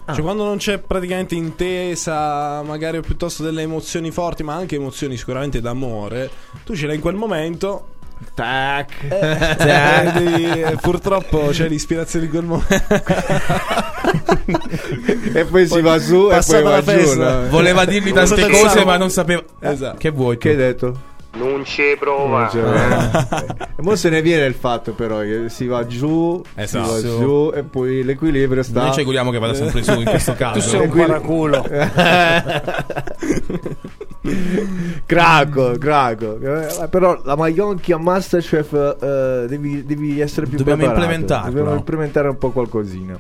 Cioè, quando non c'è praticamente intesa, magari piuttosto delle emozioni forti, ma anche emozioni sicuramente d'amore, tu ce l'hai in quel momento. Tac. eh, devi- eh, purtroppo c'è l'ispirazione di quel momento. e poi si va su e poi va giù. no? Voleva dirmi tante cose, pensare- ma non sapeva. Esatto. Che vuoi? tu? Che hai detto? Non ci prova. E mo se ne viene il fatto però che si va giù, Esatto. si va giù e poi l'equilibrio sta Noi ci auguriamo che vada sempre su in questo *laughs* caso. Tu sei un Quindi- paraculo. *laughs* *laughs* *laughs* Craco, craco. Eh, Però la Maionchi a Masterchef eh, devi, devi essere più Dobbiamo preparato. implementarlo. Dobbiamo implementare un po' qualcosina.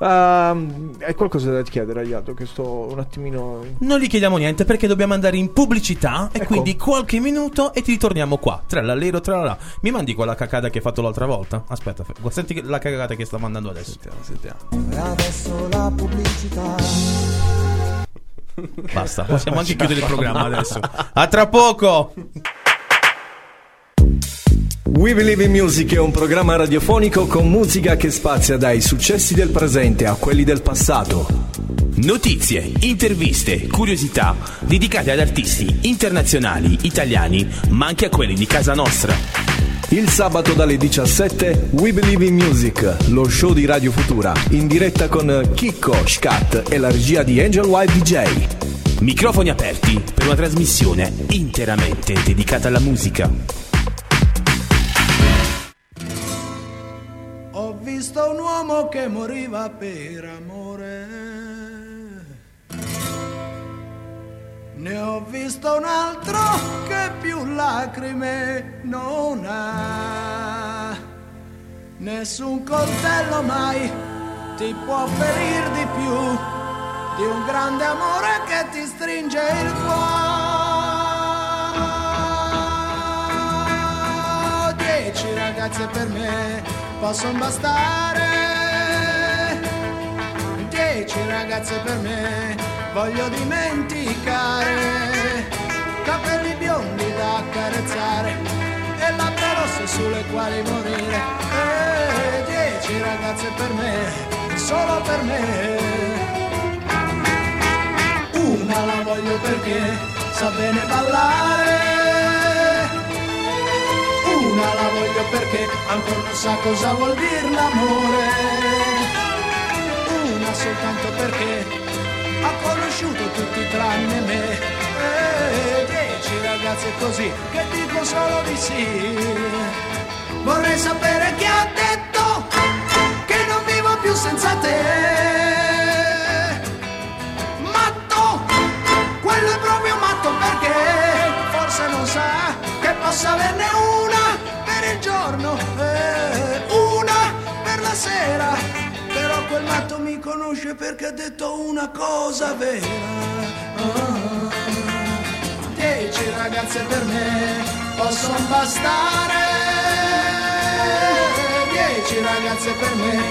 Ehm, hai qualcosa da chiedere, Aiato? Che sto un attimino. Non gli chiediamo niente perché dobbiamo andare in pubblicità e Ecco. quindi qualche minuto e ti ritorniamo qua. Trallallero, trallala. Mi mandi quella cacata che hai fatto l'altra volta? Aspetta, senti la cagata che sta mandando adesso. Sentiamo, sentiamo. Adesso la pubblicità. Basta, possiamo anche chiudere il programma adesso. A tra poco! We Believe in Music è un programma radiofonico con musica che spazia dai successi del presente a quelli del passato. Notizie, interviste, curiosità dedicate ad artisti internazionali, italiani, ma anche a quelli di casa nostra. Il sabato dalle 17 We Believe in Music, lo show di Radio Futura, in diretta con Chicco, Scat e la regia di Angel White DJ. Microfoni aperti per una trasmissione interamente dedicata alla musica. Ho visto un uomo che moriva per amore. Ne ho visto un altro che più lacrime non ha. Nessun coltello mai ti può ferir di più di un grande amore che ti stringe il cuore. Dieci ragazze per me possono bastare. Dieci ragazze per me voglio dimenticare. Capelli biondi da accarezzare e labbra rosse sulle quali morire. E dieci ragazze per me, solo per me. Una la voglio perché sa bene ballare. Una la voglio perché ancora non sa cosa vuol dire l'amore. Una soltanto perché ha conosciuto tutti tranne me. E dieci ragazze così che dico solo di sì. Vorrei sapere chi ha detto che non vivo più senza te. Matto, quello è proprio matto perché forse non sa posso averne una per il giorno e una per la sera. Però quel matto mi conosce perché ha detto una cosa vera. Ah, dieci ragazze per me possono bastare. Dieci ragazze per me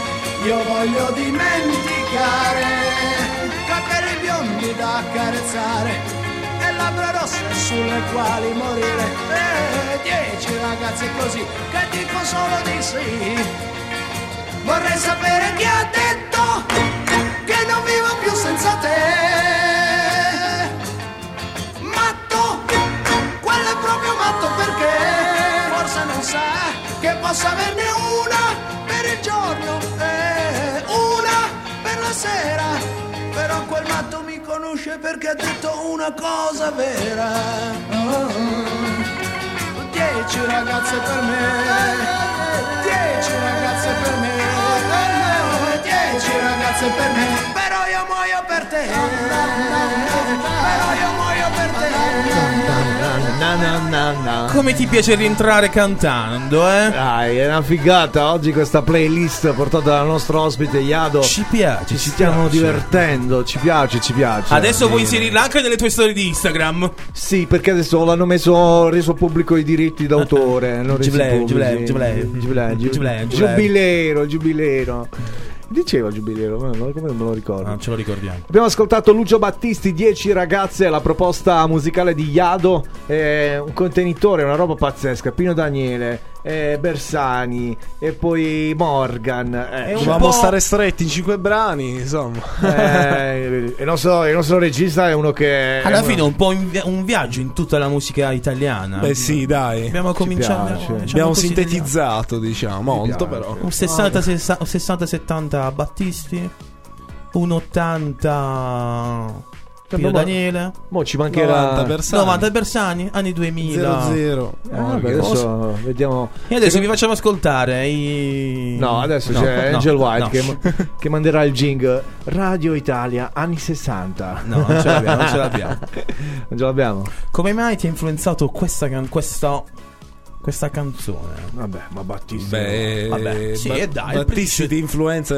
io voglio dimenticare. Capelli biondi da accarezzare labbra rosse sulle quali morire. Eh, dieci ragazze così che dico solo di sì. Vorrei sapere chi ha detto che non vivo più senza te. Matto, quello è proprio matto perché forse non sa che possa averne una per il giorno e una per la sera. Però quel matto mi conosce perché ha detto una cosa vera. Oh, Dieci ragazze per me, dieci ragazze per me, dieci ragazze per me, però io muoio per te, però io muoio per te. Na, na, na, na. Come ti piace rientrare cantando, eh? Dai, è una figata oggi questa playlist portata dal nostro ospite Iado. Ci piace, Ci stiamo divertendo, ci piace, ci piace. Adesso vuoi Sì. inserirla anche nelle tue storie di Instagram? Sì, perché adesso l'hanno messo reso pubblico i diritti d'autore. Giubileo, giubileo, giubileo. Giubileo, giu- Giubileo, giubileo. Giubilero, giubilero. Diceva giubilero, ma non- come non me lo ricordo. Non ce lo ricordiamo. Abbiamo ascoltato Lucio Battisti, 10 ragazze, la proposta musicale di Iado, eh, un contenitore, una roba pazzesca, Pino Daniele, eh, Bersani e poi Morgan. eh, Dovevamo stare stretti in cinque brani, insomma. eh, il, nostro, il nostro regista è uno che... Alla è fine uno- un po' un viaggio in tutta la musica italiana. Beh sì, dai. Abbiamo cominciato. diciamo Abbiamo sintetizzato, diciamo, molto però. Un 60-70 Battisti, un 80 Pino Daniele, Mo ci mancherà... 90 Bersani. 90 Bersani, anni 2000. 00. Ah, vabbè, adesso vediamo... E adesso vi facciamo ascoltare i... No, adesso No, c'è no, Angel White no. Che, *laughs* che manderà il jing Radio Italia anni 60. No, non ce l'abbiamo, non ce l'abbiamo. *laughs* Non ce l'abbiamo? Come mai ti ha influenzato questa, questa, questa canzone? Vabbè, ma Battisti. Beh, Vabbè, sì, Ba- e dai, Battisti ti influenza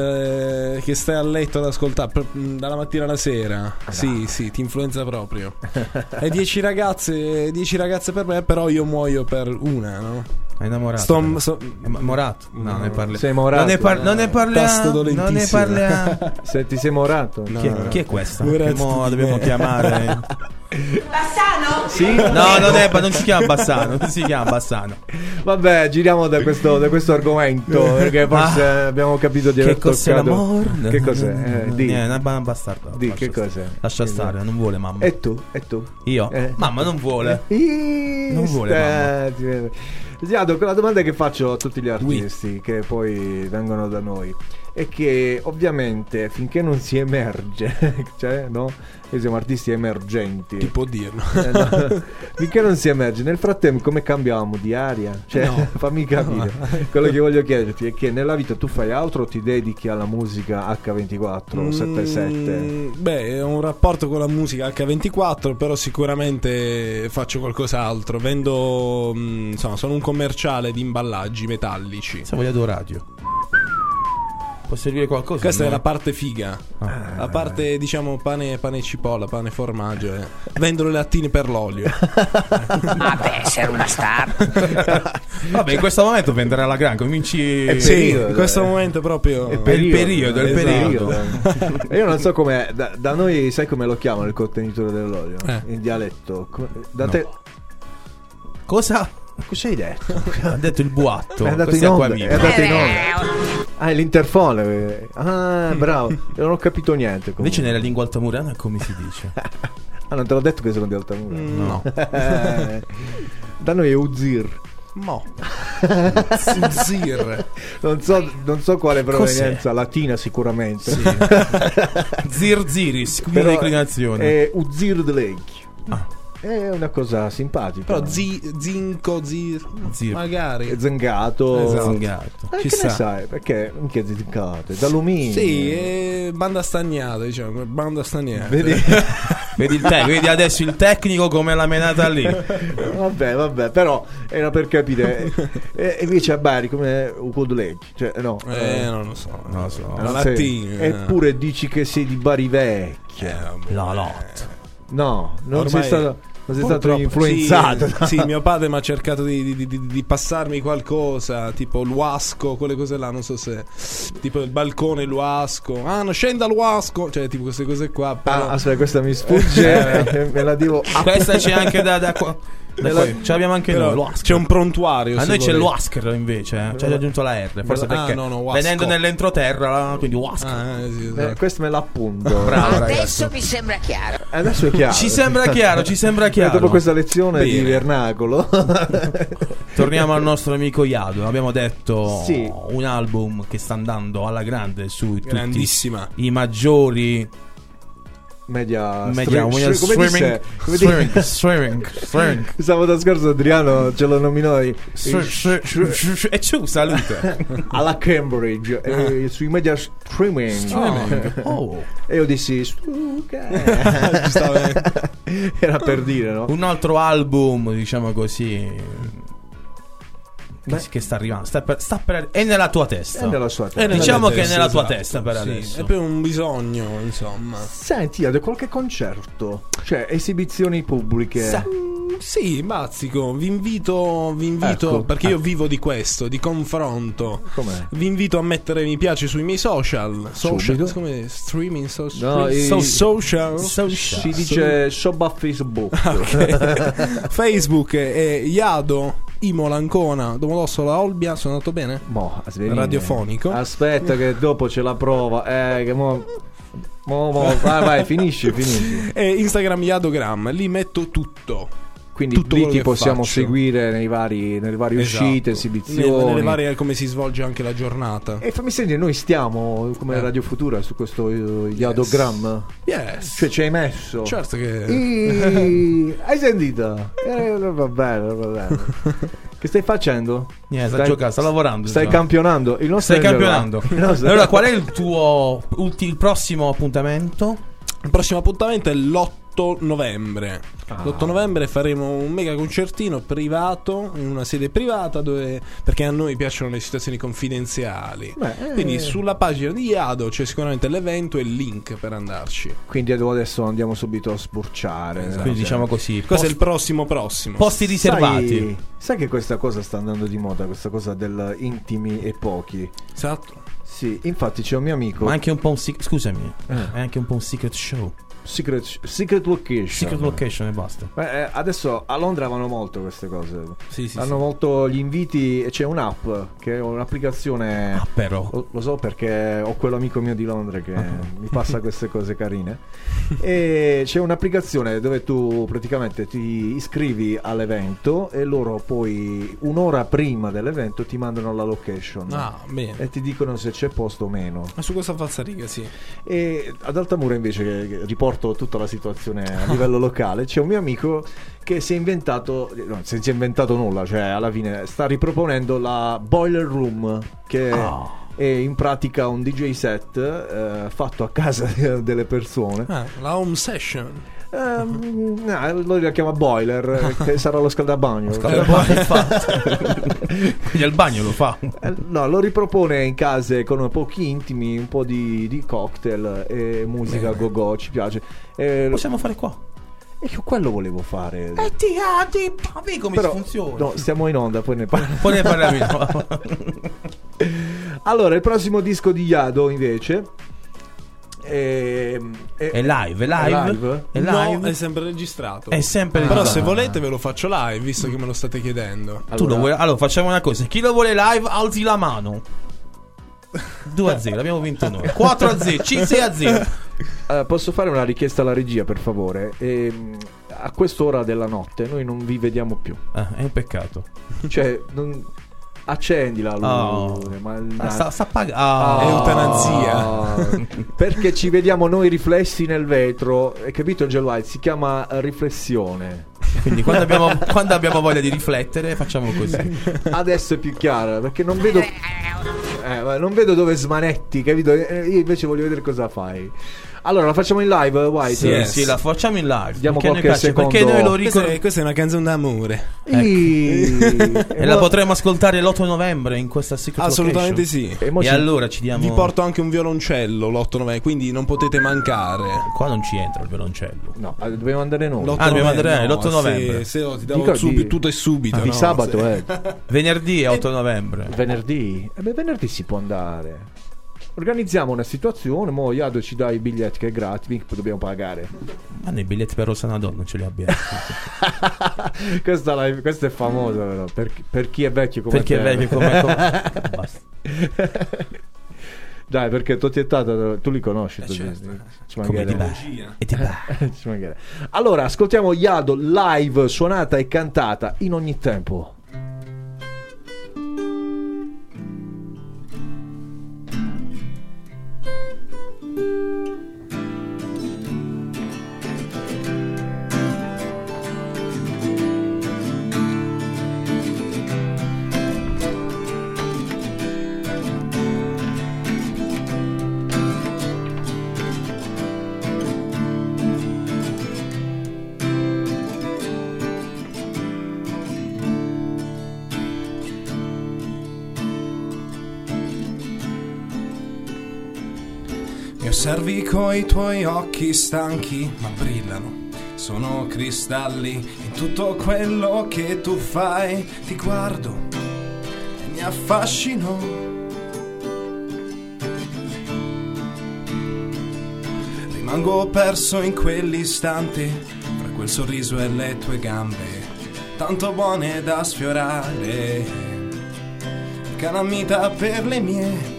eh, che stai a letto ad ascoltare per- mh, dalla mattina alla sera. Sì, sì, ti influenza proprio. *laughs* e dieci ragazze, dieci ragazze per me, però io muoio per una, no? È innamorato? Sto- sto- È mo- morato? No, ne parli. Sei morato. Non ne, par- non ne parliamo. Non ne parliamo. *laughs* Senti, sei morato? Chi, è, chi è questa? Che mo dobbiamo me. chiamare? Bassano? Sì? No, non, è, non si chiama Bassano. Non si chiama Bassano. Vabbè, giriamo da questo, da questo argomento. Perché *laughs* forse abbiamo capito di aver Ah. Che cos'è toccato. l'amore? Che cos'è? Eh, di. Eh, una ba- bastarda. Di, Lascia che stare. cos'è? Lascia Esatto. stare, non vuole mamma. E tu? E tu? Io? Eh. Mamma non vuole. *laughs* Non vuole, stai- Ziado, la domanda che faccio a tutti gli artisti che poi vengono da noi è che ovviamente finché non si emerge, *laughs* cioè no? Noi siamo artisti emergenti. Chi può dirlo? Eh, no. *laughs* Finché non si emerge, nel frattempo come cambiamo di aria? Cioè, *laughs* fammi capire. Quello che voglio chiederti è che nella vita tu fai altro o ti dedichi alla musica H24 77? Mm, beh, ho un rapporto con la musica H24, però sicuramente faccio qualcos'altro. Vendo, mm, insomma, sono un commerciale di imballaggi metallici. Se voglio radio. Può servire qualcosa? Questa è la parte figa. Ah. La parte, diciamo, pane, pane e cipolla, pane e formaggio. eh. Vendo le lattine per l'olio. *laughs* Ah, beh, essere una star. *laughs* Vabbè, in questo momento venderà la gran. Cominci. È sì, periodo, in questo eh. momento proprio. È il periodo, è il Esatto. periodo. *laughs* Io non so come. Da, da noi, sai come lo chiamano il contenitore dell'olio? Eh. In dialetto. Da No. te. Cosa? Cosa hai detto? *laughs* Ha detto il boato. È andato Questo in onda. È andato in Eh, onda. Ah, è l'interfone. eh. Ah, bravo. Non ho capito niente. comunque. Invece nella lingua altamurana come si dice? *laughs* Ah, non te l'ho detto che sono di Altamura. No. *laughs* Eh, da noi è Uzir. Mo. Zir. Non so, non so quale Cos'è? provenienza, latina sicuramente. Sì. Zir Ziris, Però declinazione. È Uzir the Lake. Ah. È una cosa simpatica. Però zi, zinco, zir. Zir. Magari. Zangato. Esatto. Zingato. Eh, Ci che ne sai? Perché minchia zincato? È d'alluminio. Sì, è banda stagnata, diciamo, banda stagnata. Vedi? *laughs* Vedi, il te- vedi adesso il tecnico come l'ha menata lì. *laughs* Vabbè, vabbè, però era per capire. e *laughs* e invece a Bari come un colleghi, cioè no. Eh, non lo so. Non lo so. La Sei- mattina. Eppure dici che sei di Bari vecchia. La lotta. No, non Ormai- sei stato, sei stato influenzato. Sì, sì, mio padre mi ha cercato di, di- di- di passarmi qualcosa, tipo l'uasco, quelle cose là, non so se. Tipo il balcone, l'uasco. Ah, no, scenda l'uasco. Cioè, tipo queste cose qua. Però... Ah, aspetta, questa mi *laughs* sfugge. me la devo. Questa c'è anche da, da qua. Nella-. Ce l'abbiamo anche Però noi. l'Huascar. c'è un prontuario. A noi c'è l'Huascar invece. eh. Ci ha aggiunto la R. Forse Ah, perché no, no, Huasco. venendo nell'entroterra, quindi Huascar. Ah, eh, sì, Eh, esatto. questo me l'appunto. *laughs* Bravo. Adesso mi sembra chiaro. Adesso è chiaro. Ci sembra chiaro, ci sembra Eh, chiaro. Dopo questa lezione di Bene. vernacolo. *laughs* Torniamo al nostro amico Iado. Abbiamo detto Sì. un album che sta andando alla grande su tutti Grandissima. i maggiori Media, media stream- media come streaming, disse- come disse- streaming, streaming. Sabato scorso Adriano ce lo nominò Str- str- str- str- E ciù, salute. *laughs* alla Cambridge eh, sui media streaming. Streaming. Oh. *laughs* E io dissi. *laughs* Era per dire, no? Un altro album, diciamo così. Che, Beh. che sta arrivando, sta per, sta per- è nella tua testa. È nella sua È testa. nella Diciamo testa, che è nella tua esatto. testa per Sì, adesso. È per un bisogno, insomma. Senti, Ade, qualche concerto? Cioè, esibizioni pubbliche? Sa- Sì, bazzico, vi invito, vi invito Ecco, perché io ecco. vivo di questo, di confronto. Com'è? Vi invito a mettere mi piace sui miei social. Social, Subito. come streaming social. No, so- social. Si dice shop a Facebook. *laughs* Ok. *laughs* Facebook è Iado, Imola, Ancona, Domodossola, Olbia. Sono andato bene? Aspetta. Radiofonico. Aspetta che dopo c'è la prova. Eh, che mo... mo, mo- vai, vai, finisci, finisci. *laughs* E Instagram Iadogram, lì metto tutto. Quindi Tutto lì ti possiamo faccio. seguire nei vari, nelle varie Esatto. uscite, esibizioni. nelle varie come si svolge anche la giornata. E fammi sentire, noi stiamo come Eh. Radio Futura su questo eh, Iadogram. Yes. Cioè ci hai messo. Certo che I- *laughs* Hai sentito? Eh, va bene, va bene. *laughs* Che stai facendo? Niente, sta Stai- giocando, sta lavorando. Stai già. campionando. Il nostro Stai campionando. *laughs* il nostro- Allora, qual è il tuo ulti- il prossimo appuntamento? il prossimo appuntamento è l'8 novembre. Ah. L'8 novembre faremo un mega concertino privato in una sede privata dove perché a noi piacciono le situazioni confidenziali. Beh, eh. Quindi sulla pagina di Iado c'è sicuramente l'evento e il link per andarci. Quindi adesso andiamo subito a spurciare. Esatto. Quindi diciamo così. Questo è post- il prossimo prossimo. posti riservati. Sai, sai che questa cosa sta andando di moda, questa cosa del intimi e pochi. Esatto. Sì, infatti c'è un mio amico. Ma anche un po' un scusami, Eh. è anche un po' un secret show. Secret, secret location. Secret location e basta. Beh, eh, adesso a Londra vanno molto queste cose. Sì, sì, Hanno sì. molto gli inviti e c'è un'app che è un'applicazione. Ah, però. Lo, lo so perché ho quell'amico mio di Londra che Ah. mi passa queste cose carine. *laughs* E c'è un'applicazione dove tu praticamente ti iscrivi all'evento e loro poi un'ora prima dell'evento ti mandano la location. Ah. E ti dicono se c'è posto o meno. Ma su questa falsariga, sì. E ad Altamura invece che- che riporto tutta la situazione a livello locale, c'è un mio amico che si è inventato, no, se si è inventato nulla, cioè alla fine sta riproponendo la Boiler Room, che Ah. è in pratica un DJ set eh, fatto a casa *laughs* delle persone. Ah, la home session. Ehm, no, lui la chiama Boiler, che sarà lo scaldabagno. Scaldabagno, Quindi al bagno lo fa. Eh, No, lo ripropone in case con pochi intimi, un po' di, di cocktail e musica Bene. go-go, ci piace. Eh, Possiamo fare qua. E io quello volevo fare. E ti ti vedi come Però, funziona. No, stiamo in onda, poi ne parliamo. Poi ne parliamo. *laughs* allora, il prossimo disco di Yado invece è, è- È live, è live. È No, live. è sempre registrato. È sempre Però registrato. se volete ve lo faccio live, visto che me lo state chiedendo. Tu lo vuoi? Allora facciamo una cosa. Chi lo vuole live, alzi la mano. 2 a 0, abbiamo vinto noi. *laughs* 4 a 0, 6 a 0. Eh, posso fare una richiesta alla regia, per favore? Ehm, a quest'ora della notte noi non vi vediamo più. Ah, è un peccato. Cioè, non... accendi la luce. Oh. ma Ah, sta, sta pag- ah. È eutanazia. *laughs* Perché ci vediamo noi riflessi nel vetro. Hai capito, Angel White? Si chiama eh, riflessione. Quindi quando abbiamo, *laughs* quando abbiamo voglia di riflettere, facciamo così. Adesso è più chiara perché non vedo. Eh, non vedo dove smanetti, capito? Eh, Io invece voglio vedere cosa fai. Allora, la facciamo in live, White? Sì, Yes. sì, la facciamo in live. Diamo perché, noi qualche piace, perché secondo. noi lo Questa ricordiamo. è, questa è una canzone d'amore. Ih, *laughs* E la potremo ascoltare l'8 novembre in questa secret Assolutamente location. sì. E E allora ci diamo. Vi porto anche un violoncello l'8 novembre, quindi non potete mancare. Qua non ci entra il violoncello. No, eh, dobbiamo andare noi. L'8 Ah, dobbiamo novembre, andare no, l'8 novembre. Se, se no, ti davo Dico subito, di- tutto e subito. Ah, di no? sabato, Se- eh. Venerdì è 8 novembre. Venerdì? Eh beh, venerdì si può andare. Organizziamo una situazione, mo Iado ci dai i biglietti che è gratis, mica dobbiamo pagare. Ma noi i biglietti per Rosanador non ce li abbiamo. *laughs* questa, la- questa è famosa però, per, per chi è vecchio come è te. vecchio come. *laughs* Basta. Dai, perché Totti e Tata tu li conosci. Totti? certo. Mancherebbe. E ti. *laughs* Ci mancherebbe. Allora, ascoltiamo Iado live, suonata e cantata in ogni tempo. Osservi coi tuoi occhi stanchi, ma brillano. Sono cristalli in tutto quello che tu fai. Ti guardo e mi affascino. Rimango perso in quell'istante, fra quel sorriso e le tue gambe, tanto buone da sfiorare. Calamita per le mie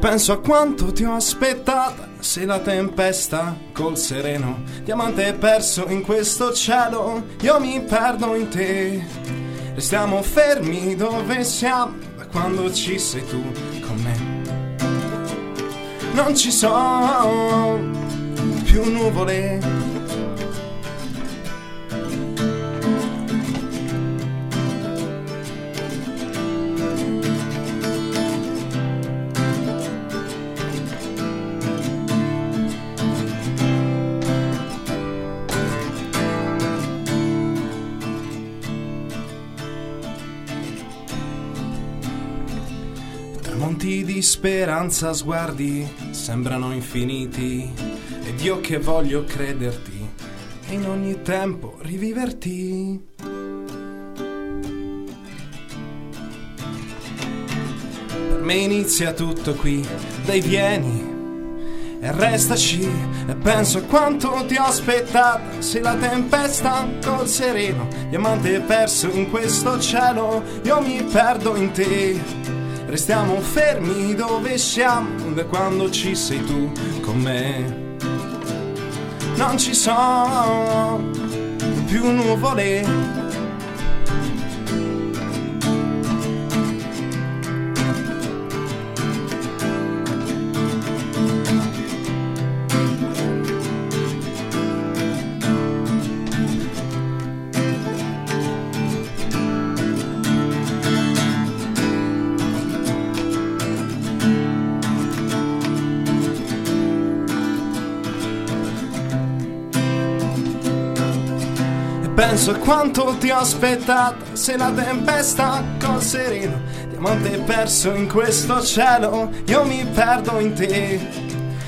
Penso a quanto ti ho aspettata, sei la tempesta col sereno, diamante perso in questo cielo, io mi perdo in te. Restiamo fermi dove siamo, da quando ci sei tu con me. Non ci sono più nuvole. Speranza, sguardi sembrano infiniti ed io che voglio crederti e in ogni tempo riviverti. Per me inizia tutto qui, dai vieni e restaci e penso a quanto ti ho aspettata sei la tempesta col sereno diamante perso in questo cielo io mi perdo in te restiamo fermi dove siamo da quando ci sei tu con me. Non ci sono più nuvole A quanto ti ho aspettata Sei la tempesta col sereno Diamante perso in questo cielo Io mi perdo in te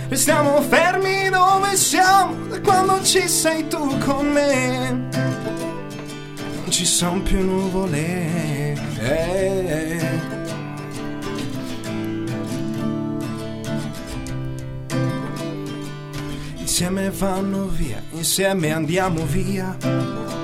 Restiamo fermi dove siamo Da quando ci sei tu con me Non ci sono più nuvole eh. Insieme vanno via, insieme andiamo via.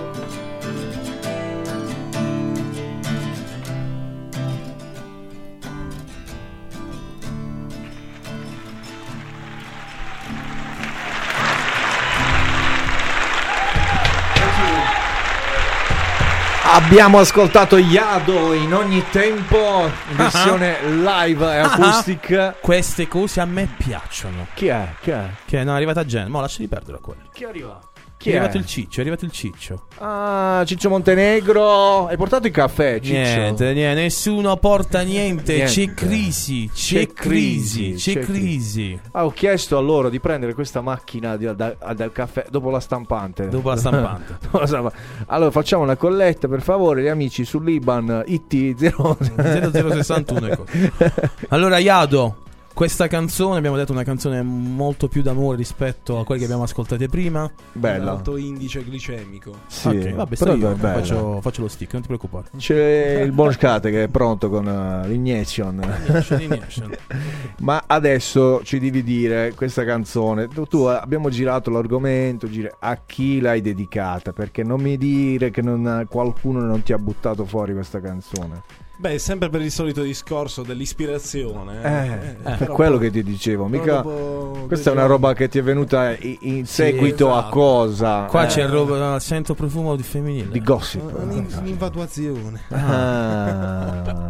Abbiamo ascoltato Yado in ogni tempo in versione live e acoustic. Queste cose a me piacciono. Chi è? Chi è? Che no, è arrivata gente. Ma lasciali perdere quelli. Chi arriva? Chi è arrivato il ciccio, è arrivato il ciccio. Ah, Ciccio Montenegro. Hai portato il caffè, Ciccio? Niente, niente, nessuno porta niente. Niente. C'è crisi, c'è, crisi, c'è, crisi. Ah, ho chiesto a loro di prendere questa macchina di- da- dal caffè dopo la stampante. Dopo la stampante. *laughs* Dopo la stampa- allora facciamo una colletta per favore, gli amici sull'Iban IT 0 0061 e così. Allora, Iado, questa canzone, abbiamo detto una canzone molto più d'amore rispetto a quelle che abbiamo ascoltate prima. Bella. Alto indice glicemico. Sì, ok, vabbè, però io, è bella. faccio, faccio lo stick, non ti preoccupare. C'è il buon Scate che è pronto con eh, l'iniection. *laughs* Ma adesso ci devi dire questa canzone. Tu, tu, eh, abbiamo girato l'argomento, gire- a chi l'hai dedicata? Perché non mi dire che non- qualcuno non ti ha buttato fuori questa canzone. Beh, sempre per il solito discorso dell'ispirazione. Eh, per però quello poi- che ti dicevo, mica questa è una roba che ti è venuta i- in seguito a esatto. cosa? Qua Eh, c'è roba, sento profumo di femminile. di gossip. Un'in- Un'infatuazione. Ah.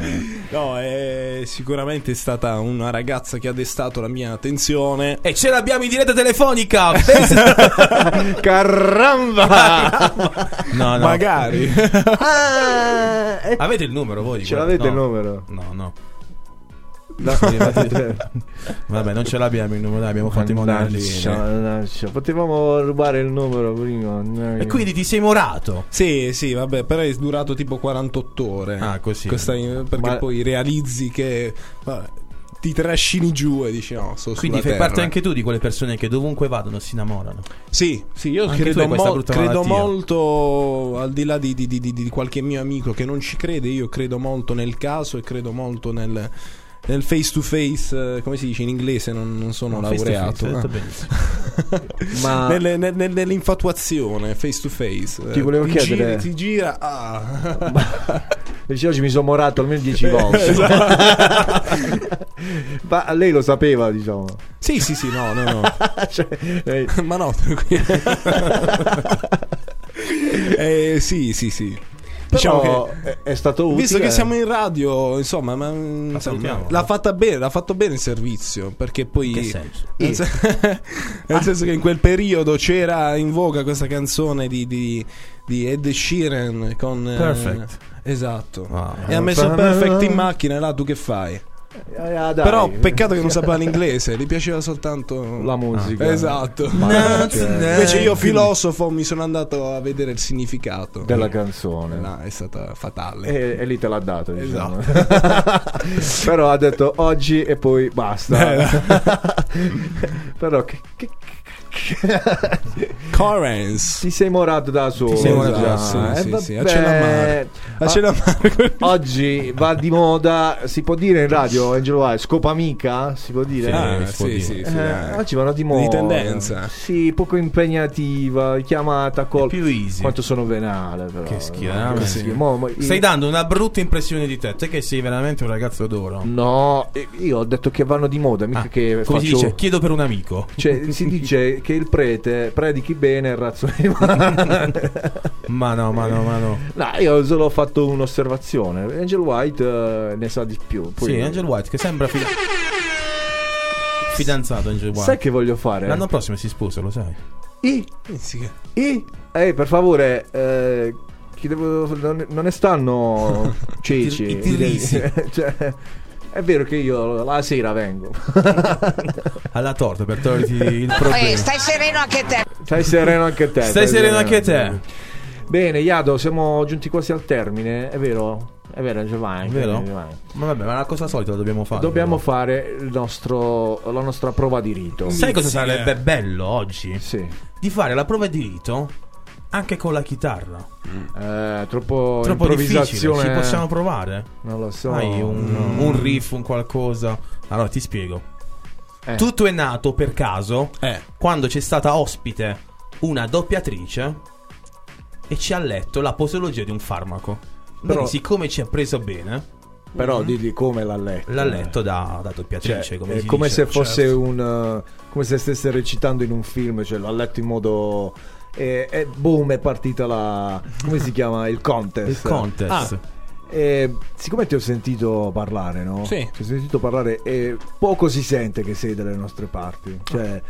No, è sicuramente stata una ragazza che ha destato la mia attenzione. E ce l'abbiamo in diretta telefonica! *laughs* Caramba! no, no. Magari. *laughs* Ah, Avete il numero voi? di Ce l'avete il No. numero? No, no. No. *laughs* Vabbè, non ce l'abbiamo il numero, abbiamo fatto i mannaggia. Potevamo rubare il numero prima. E quindi ti sei morato? Sì, sì, vabbè, però è durato tipo 48 ore. Ah, così. Questa- perché Ma- poi realizzi che vabbè, ti trascini giù e dici no, sto Quindi fai parte terra. anche tu di quelle persone che dovunque vadano si innamorano. Sì, sì, io Anche credo, mo- credo molto, al di là di- di- di- di qualche mio amico che non ci crede, io credo molto nel caso e credo molto nel, nel face to face, eh, come si dice in inglese, non, non sono No, face to laureato. face, detto eh. *laughs* Ma Nelle- nel- nel- nell'infatuazione face to face Ti Eh, volevo chiedere- giri, ti gira ah. *laughs* dice oggi mi sono morato almeno 10 volte. Esatto. *laughs* Ma lei lo sapeva, diciamo. sì sì sì no no no Cioè, lei- ma no tranquillo. eh, sì sì sì diciamo Però che è, è stato utile. Visto che siamo in radio, insomma, ma, insomma, salutiamo. l'ha fatta bene, l'ha fatto bene il servizio. Perché poi. Che senso? *laughs* Nel, sen- *laughs* nel senso che in quel periodo c'era in voga questa canzone di, di, di Ed Sheeran con. eh, Perfect. esatto. Ah. e ha messo Perfect in macchina, e là tu che fai? Ah, dai. Però peccato che non sapeva l'inglese, gli piaceva soltanto la musica. Esatto. Ma- *laughs* cioè, Invece io filosofo mi sono andato a vedere il significato della canzone. No, è stata fatale. E, e lì te l'ha dato, diciamo. Esatto. *laughs* Però ha detto oggi e poi basta. *laughs* Però che, che- *laughs* Correns. ti sei morato da solo. Ti sei morato da solo, Eh, sì, sì, a Cellamare. A Ah, Cellamare. *laughs* Oggi va di moda, si può dire in radio, Angelo Vai, scopa amica? Si può dire? Ah, si può sì, dire. sì, Eh, sì, dai. oggi vanno di moda. Di tendenza. Sì, poco impegnativa, chiamata col... Più easy. Quanto sono venale però. Che schifo, No, schifo. Mo- mo- Stai dando una brutta impressione di te. Te che sei veramente un ragazzo d'oro. No, eh, io ho detto che vanno di moda, mica Ah, che come si faccio... dice? Chiedo per un amico. Cioè, si dice che il prete predichi bene il razzo di male. Ma no, ma no, ma no. No, io solo ho fatto un'osservazione. Angel White eh, ne sa di più. Poi- Sì, Angel White che sembra fida- fidanzato Angel White. Sai che voglio fare? L'anno prossimo si sposa, lo sai. I, I, eh, per favore, eh, chi devo- non, non ne stanno *laughs* ceci. I tirisi. *laughs* Cioè, è vero che io la sera vengo. *laughs* Alla torta per toglierti il Eh, problema. stai sereno anche te. Stai sereno anche te. Stai sereno anche te. Bene, Iado, siamo giunti quasi al termine, è vero? È vero, Giovanni. È vero? Giovanni. Ma vabbè, ma la cosa solita la dobbiamo fare. Dobbiamo però. fare il nostro, la nostra prova di rito. Sai cosa Sì, sarebbe eh. bello oggi? Sì. Di fare la prova di rito anche con la chitarra. Eh, troppo, Troppo difficile. improvvisazione. Ci possiamo provare? Non lo so. Hai un, un riff, un qualcosa. Allora ti spiego. Eh. Tutto è nato per caso Eh. quando c'è stata ospite una doppiatrice e ci ha letto la posologia di un farmaco. Però- Quindi, siccome ci ha preso bene, Però di, di come l'ha letto. l'ha letto da, da doppiatrice. Cioè, come è si come dice. se fosse certo. un. uh, come se stesse recitando in un film, cioè l'ha letto in modo E, e boom, è partita la. come si chiama? Il contest. Il contest. Ah. E siccome ti ho sentito parlare, no? Sì. Ti ho sentito parlare e poco si sente che sei dalle nostre parti. Cioè,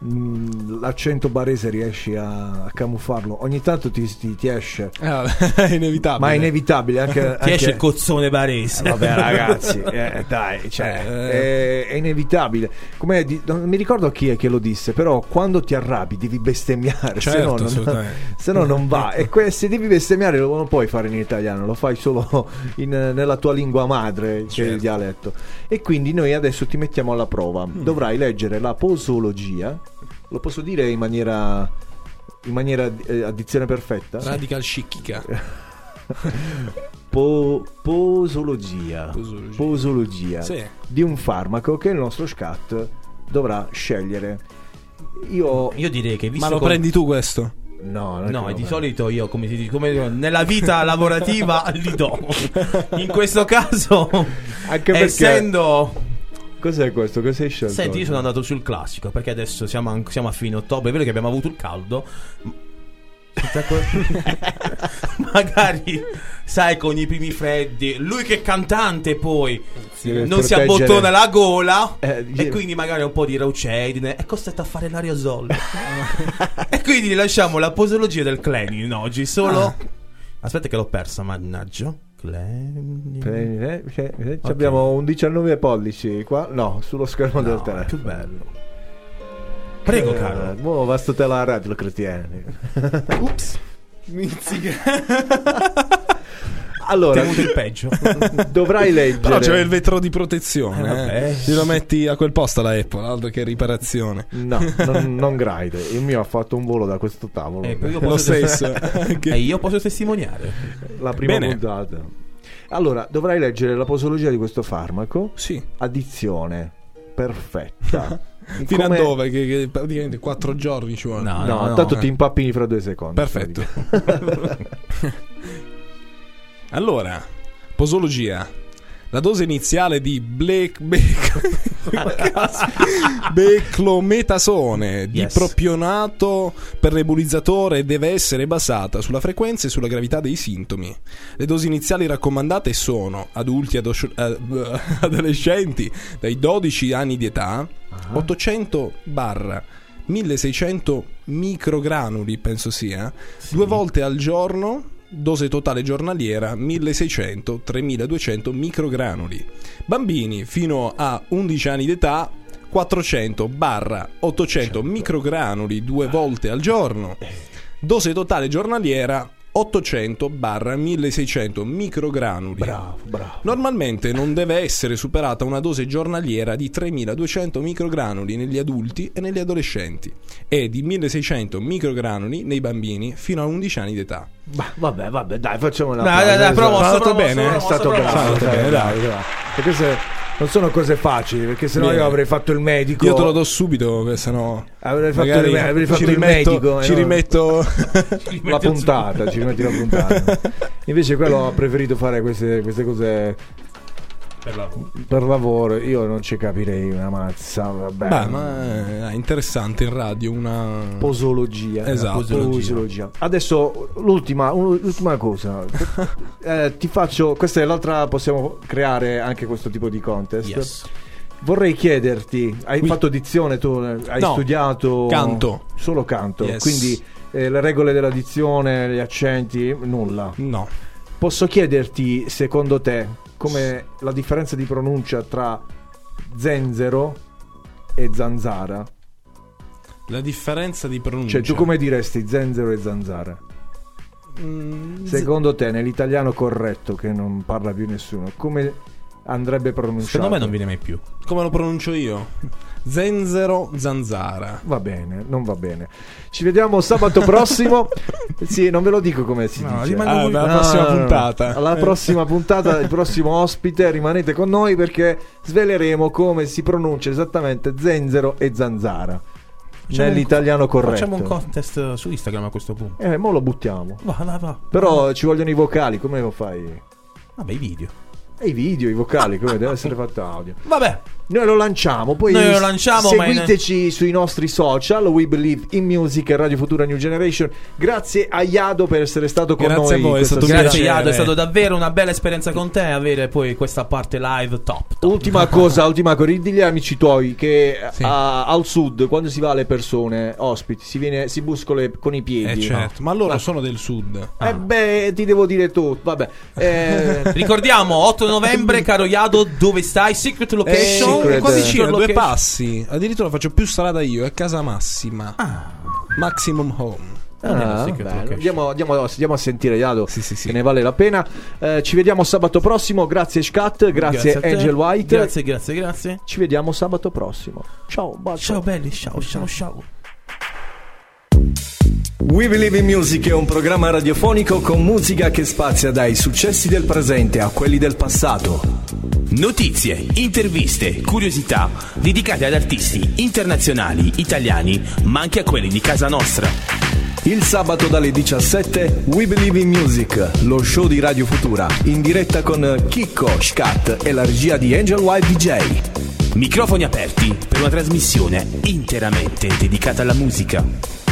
l'accento barese riesci a, camuffarlo. Ogni tanto ti, ti- ti esce. Eh, vabbè, è *laughs* inevitabile. Ma è inevitabile anche. *laughs* Ti anche- esce il cozzone barese. Eh, Vabbè, ragazzi, *laughs* eh, dai, cioè, Eh. è, è inevitabile. Come di- non mi ricordo chi è che lo disse, però quando ti arrabbi devi bestemmiare, se, Certo, no non, se no non va. E que- se devi bestemmiare lo non puoi fare in italiano, lo fai solo in- nella tua lingua madre, è il Certo. dialetto. E quindi noi adesso ti mettiamo alla prova. Mm. Dovrai leggere la posologia. Lo posso dire in maniera, in maniera eh, addizione perfetta? Radical scicchica. *laughs* Po- posologia. Posologia. Posologia. Sì. Di un farmaco che il nostro scat dovrà scegliere. Io. Io direi che visto Ma lo com- prendi tu questo? No, No, e di solito io, come si dice, come nella vita lavorativa *laughs* li do. In questo caso, Anche perché- essendo. Cos'è questo? Che sei scelto? Senti, io sono andato sul classico perché adesso siamo, an- siamo a fine ottobre. È vero che abbiamo avuto il caldo. *laughs* Magari, sai, con i primi freddi. Lui che è cantante, poi deve non si abbottona la gola. Eh, e quindi magari un po' di raucedine. È costretto a fare l'aerosol. *laughs* e quindi lasciamo la posologia del Clenin oggi. Solo. Ah. Aspetta, che l'ho persa, mannaggia. Eh, eh, eh, ci Abbiamo un 19 pollici qua. No, sullo schermo del No, telefono. più bello. Prego, caro. Eh, Mo basta te la radio, lo cretieni. Ups. *laughs* Allora, Ti è venuto il peggio. *laughs* dovrai leggere. Però c'è il vetro di protezione. Eh, eh. Se lo metti a quel posto la Apple, altro che riparazione. No, non, non gride. Il mio ha fatto un volo da questo tavolo. Ecco, io Lo stesso. E *laughs* io posso testimoniare. La prima Bene. puntata. Allora, dovrai leggere la posologia di questo farmaco. Sì. Addizione perfetta. *laughs* Fino Come- a dove? Che, che praticamente 4 giorni ci vuole. No, No, no, tanto eh. ti impappini fra due secondi. Perfetto. Allora, posologia. La dose iniziale di Black *laughs* beclometasone di Yes. propionato per nebulizzatore deve essere basata sulla frequenza e sulla gravità dei sintomi. Le dosi iniziali raccomandate sono adulti e ados- eh, *laughs* adolescenti dai 12 anni di età, 800 barra 1600 microgranuli, penso sia, due volte al giorno, dose totale giornaliera 1600-3200 microgranuli. Bambini fino a 11 anni d'età 400 barra 800 microgranuli due volte al giorno. Dose totale giornaliera 800 barra 1600 microgranuli. Bravo, bravo. Normalmente non deve essere superata una dose giornaliera di 3200 microgranuli negli adulti e negli adolescenti e di 1600 microgranuli nei bambini fino a 11 anni d'età. Bah, vabbè, vabbè, dai, facciamo una Dai, dai, dai, promosso, È stato promosso, bene, è promosso, stato promosso. bravo, È stato dai, bene, dai, dai. Perché se non sono cose facili, perché sennò Bene. io avrei fatto il medico. Io te lo do subito, sennò Avrei fatto il, avrei fatto ci il rimetto, medico. ci no- rimetto *laughs* la puntata, ci rimetti la puntata. Invece quello ha preferito fare queste, queste cose per lavoro. Io non ci capirei una mazza, vabbè. Beh, ma è interessante in radio una Posologia. Esatto. Posologia. Posologia. Adesso l'ultima, l'ultima cosa. *laughs* Eh, ti faccio. Questa è l'altra. Possiamo creare anche questo tipo di contest. Yes. Vorrei chiederti: hai Oui. fatto dizione tu? eh, Hai No, studiato canto. Solo canto. Yes. Quindi eh, le regole della dizione, gli accenti, nulla. No. Posso chiederti, secondo te, come la differenza di pronuncia tra zenzero e zanzara? La differenza di pronuncia. Cioè, tu come diresti zenzero e zanzara? Mm, Secondo te, nell'italiano corretto, che non parla più nessuno, come andrebbe pronunciato? Secondo me non viene mai più. come lo pronuncio io? Zenzero zanzara. Va bene, non va bene. Ci vediamo sabato prossimo. *laughs* sì, non ve lo dico come si No, dice. Ah, alla No, prossima no, no, no. puntata. Alla prossima puntata, il prossimo ospite, rimanete con noi perché sveleremo come si pronuncia esattamente zenzero e zanzara. Facciamo nell'italiano un, corretto. Facciamo un contest su Instagram a questo punto. Eh, mo lo buttiamo. Va, va, va. Però ci vogliono i vocali, come lo fai? Vabbè, i video. E i video, i vocali, come deve essere fatto audio. Vabbè, Noi lo lanciamo, poi Noi lo lanciamo, ma seguiteci sui nostri social, We Believe in Music e Radio Futura New Generation. Grazie a Iado per essere stato con Grazie noi. a voi, è stato grazie piacere. Iado, è stato davvero una bella esperienza con te avere poi questa parte live top. top. Ultima cosa, ultima cosa, agli amici tuoi che Sì. a- al sud, quando si va alle persone ospiti, si, viene, si buscola con i piedi. Eh certo, ma loro sono del sud. Eh beh, ti devo dire tu, vabbè. *laughs* Eh, Ricordiamo 8 novembre, caro Iado, dove stai? Secret location. Secret. Eh, qua vicino, due location. passi. Addirittura faccio più strada io, è casa massima. Maximum home. Ah, location. Andiamo, andiamo- andiamo a sentire Iado, Sì, sì, sì. che ne vale la pena. Eh, ci vediamo sabato prossimo. Grazie Scat, grazie, te. Angel White. Grazie, grazie, grazie. Ci vediamo sabato prossimo. Ciao, bacio. Ciao belli, ciao, ciao, ciao. We Believe in Music è un programma radiofonico con musica che spazia dai successi del presente a quelli del passato. Notizie, interviste, curiosità dedicate ad artisti internazionali, italiani, ma anche a quelli di casa nostra. Il sabato dalle 17 We Believe in Music, lo show di Radio Futura, in diretta con Chicco, Scat e la regia di Angel White DJ. Microfoni aperti per una trasmissione interamente dedicata alla musica.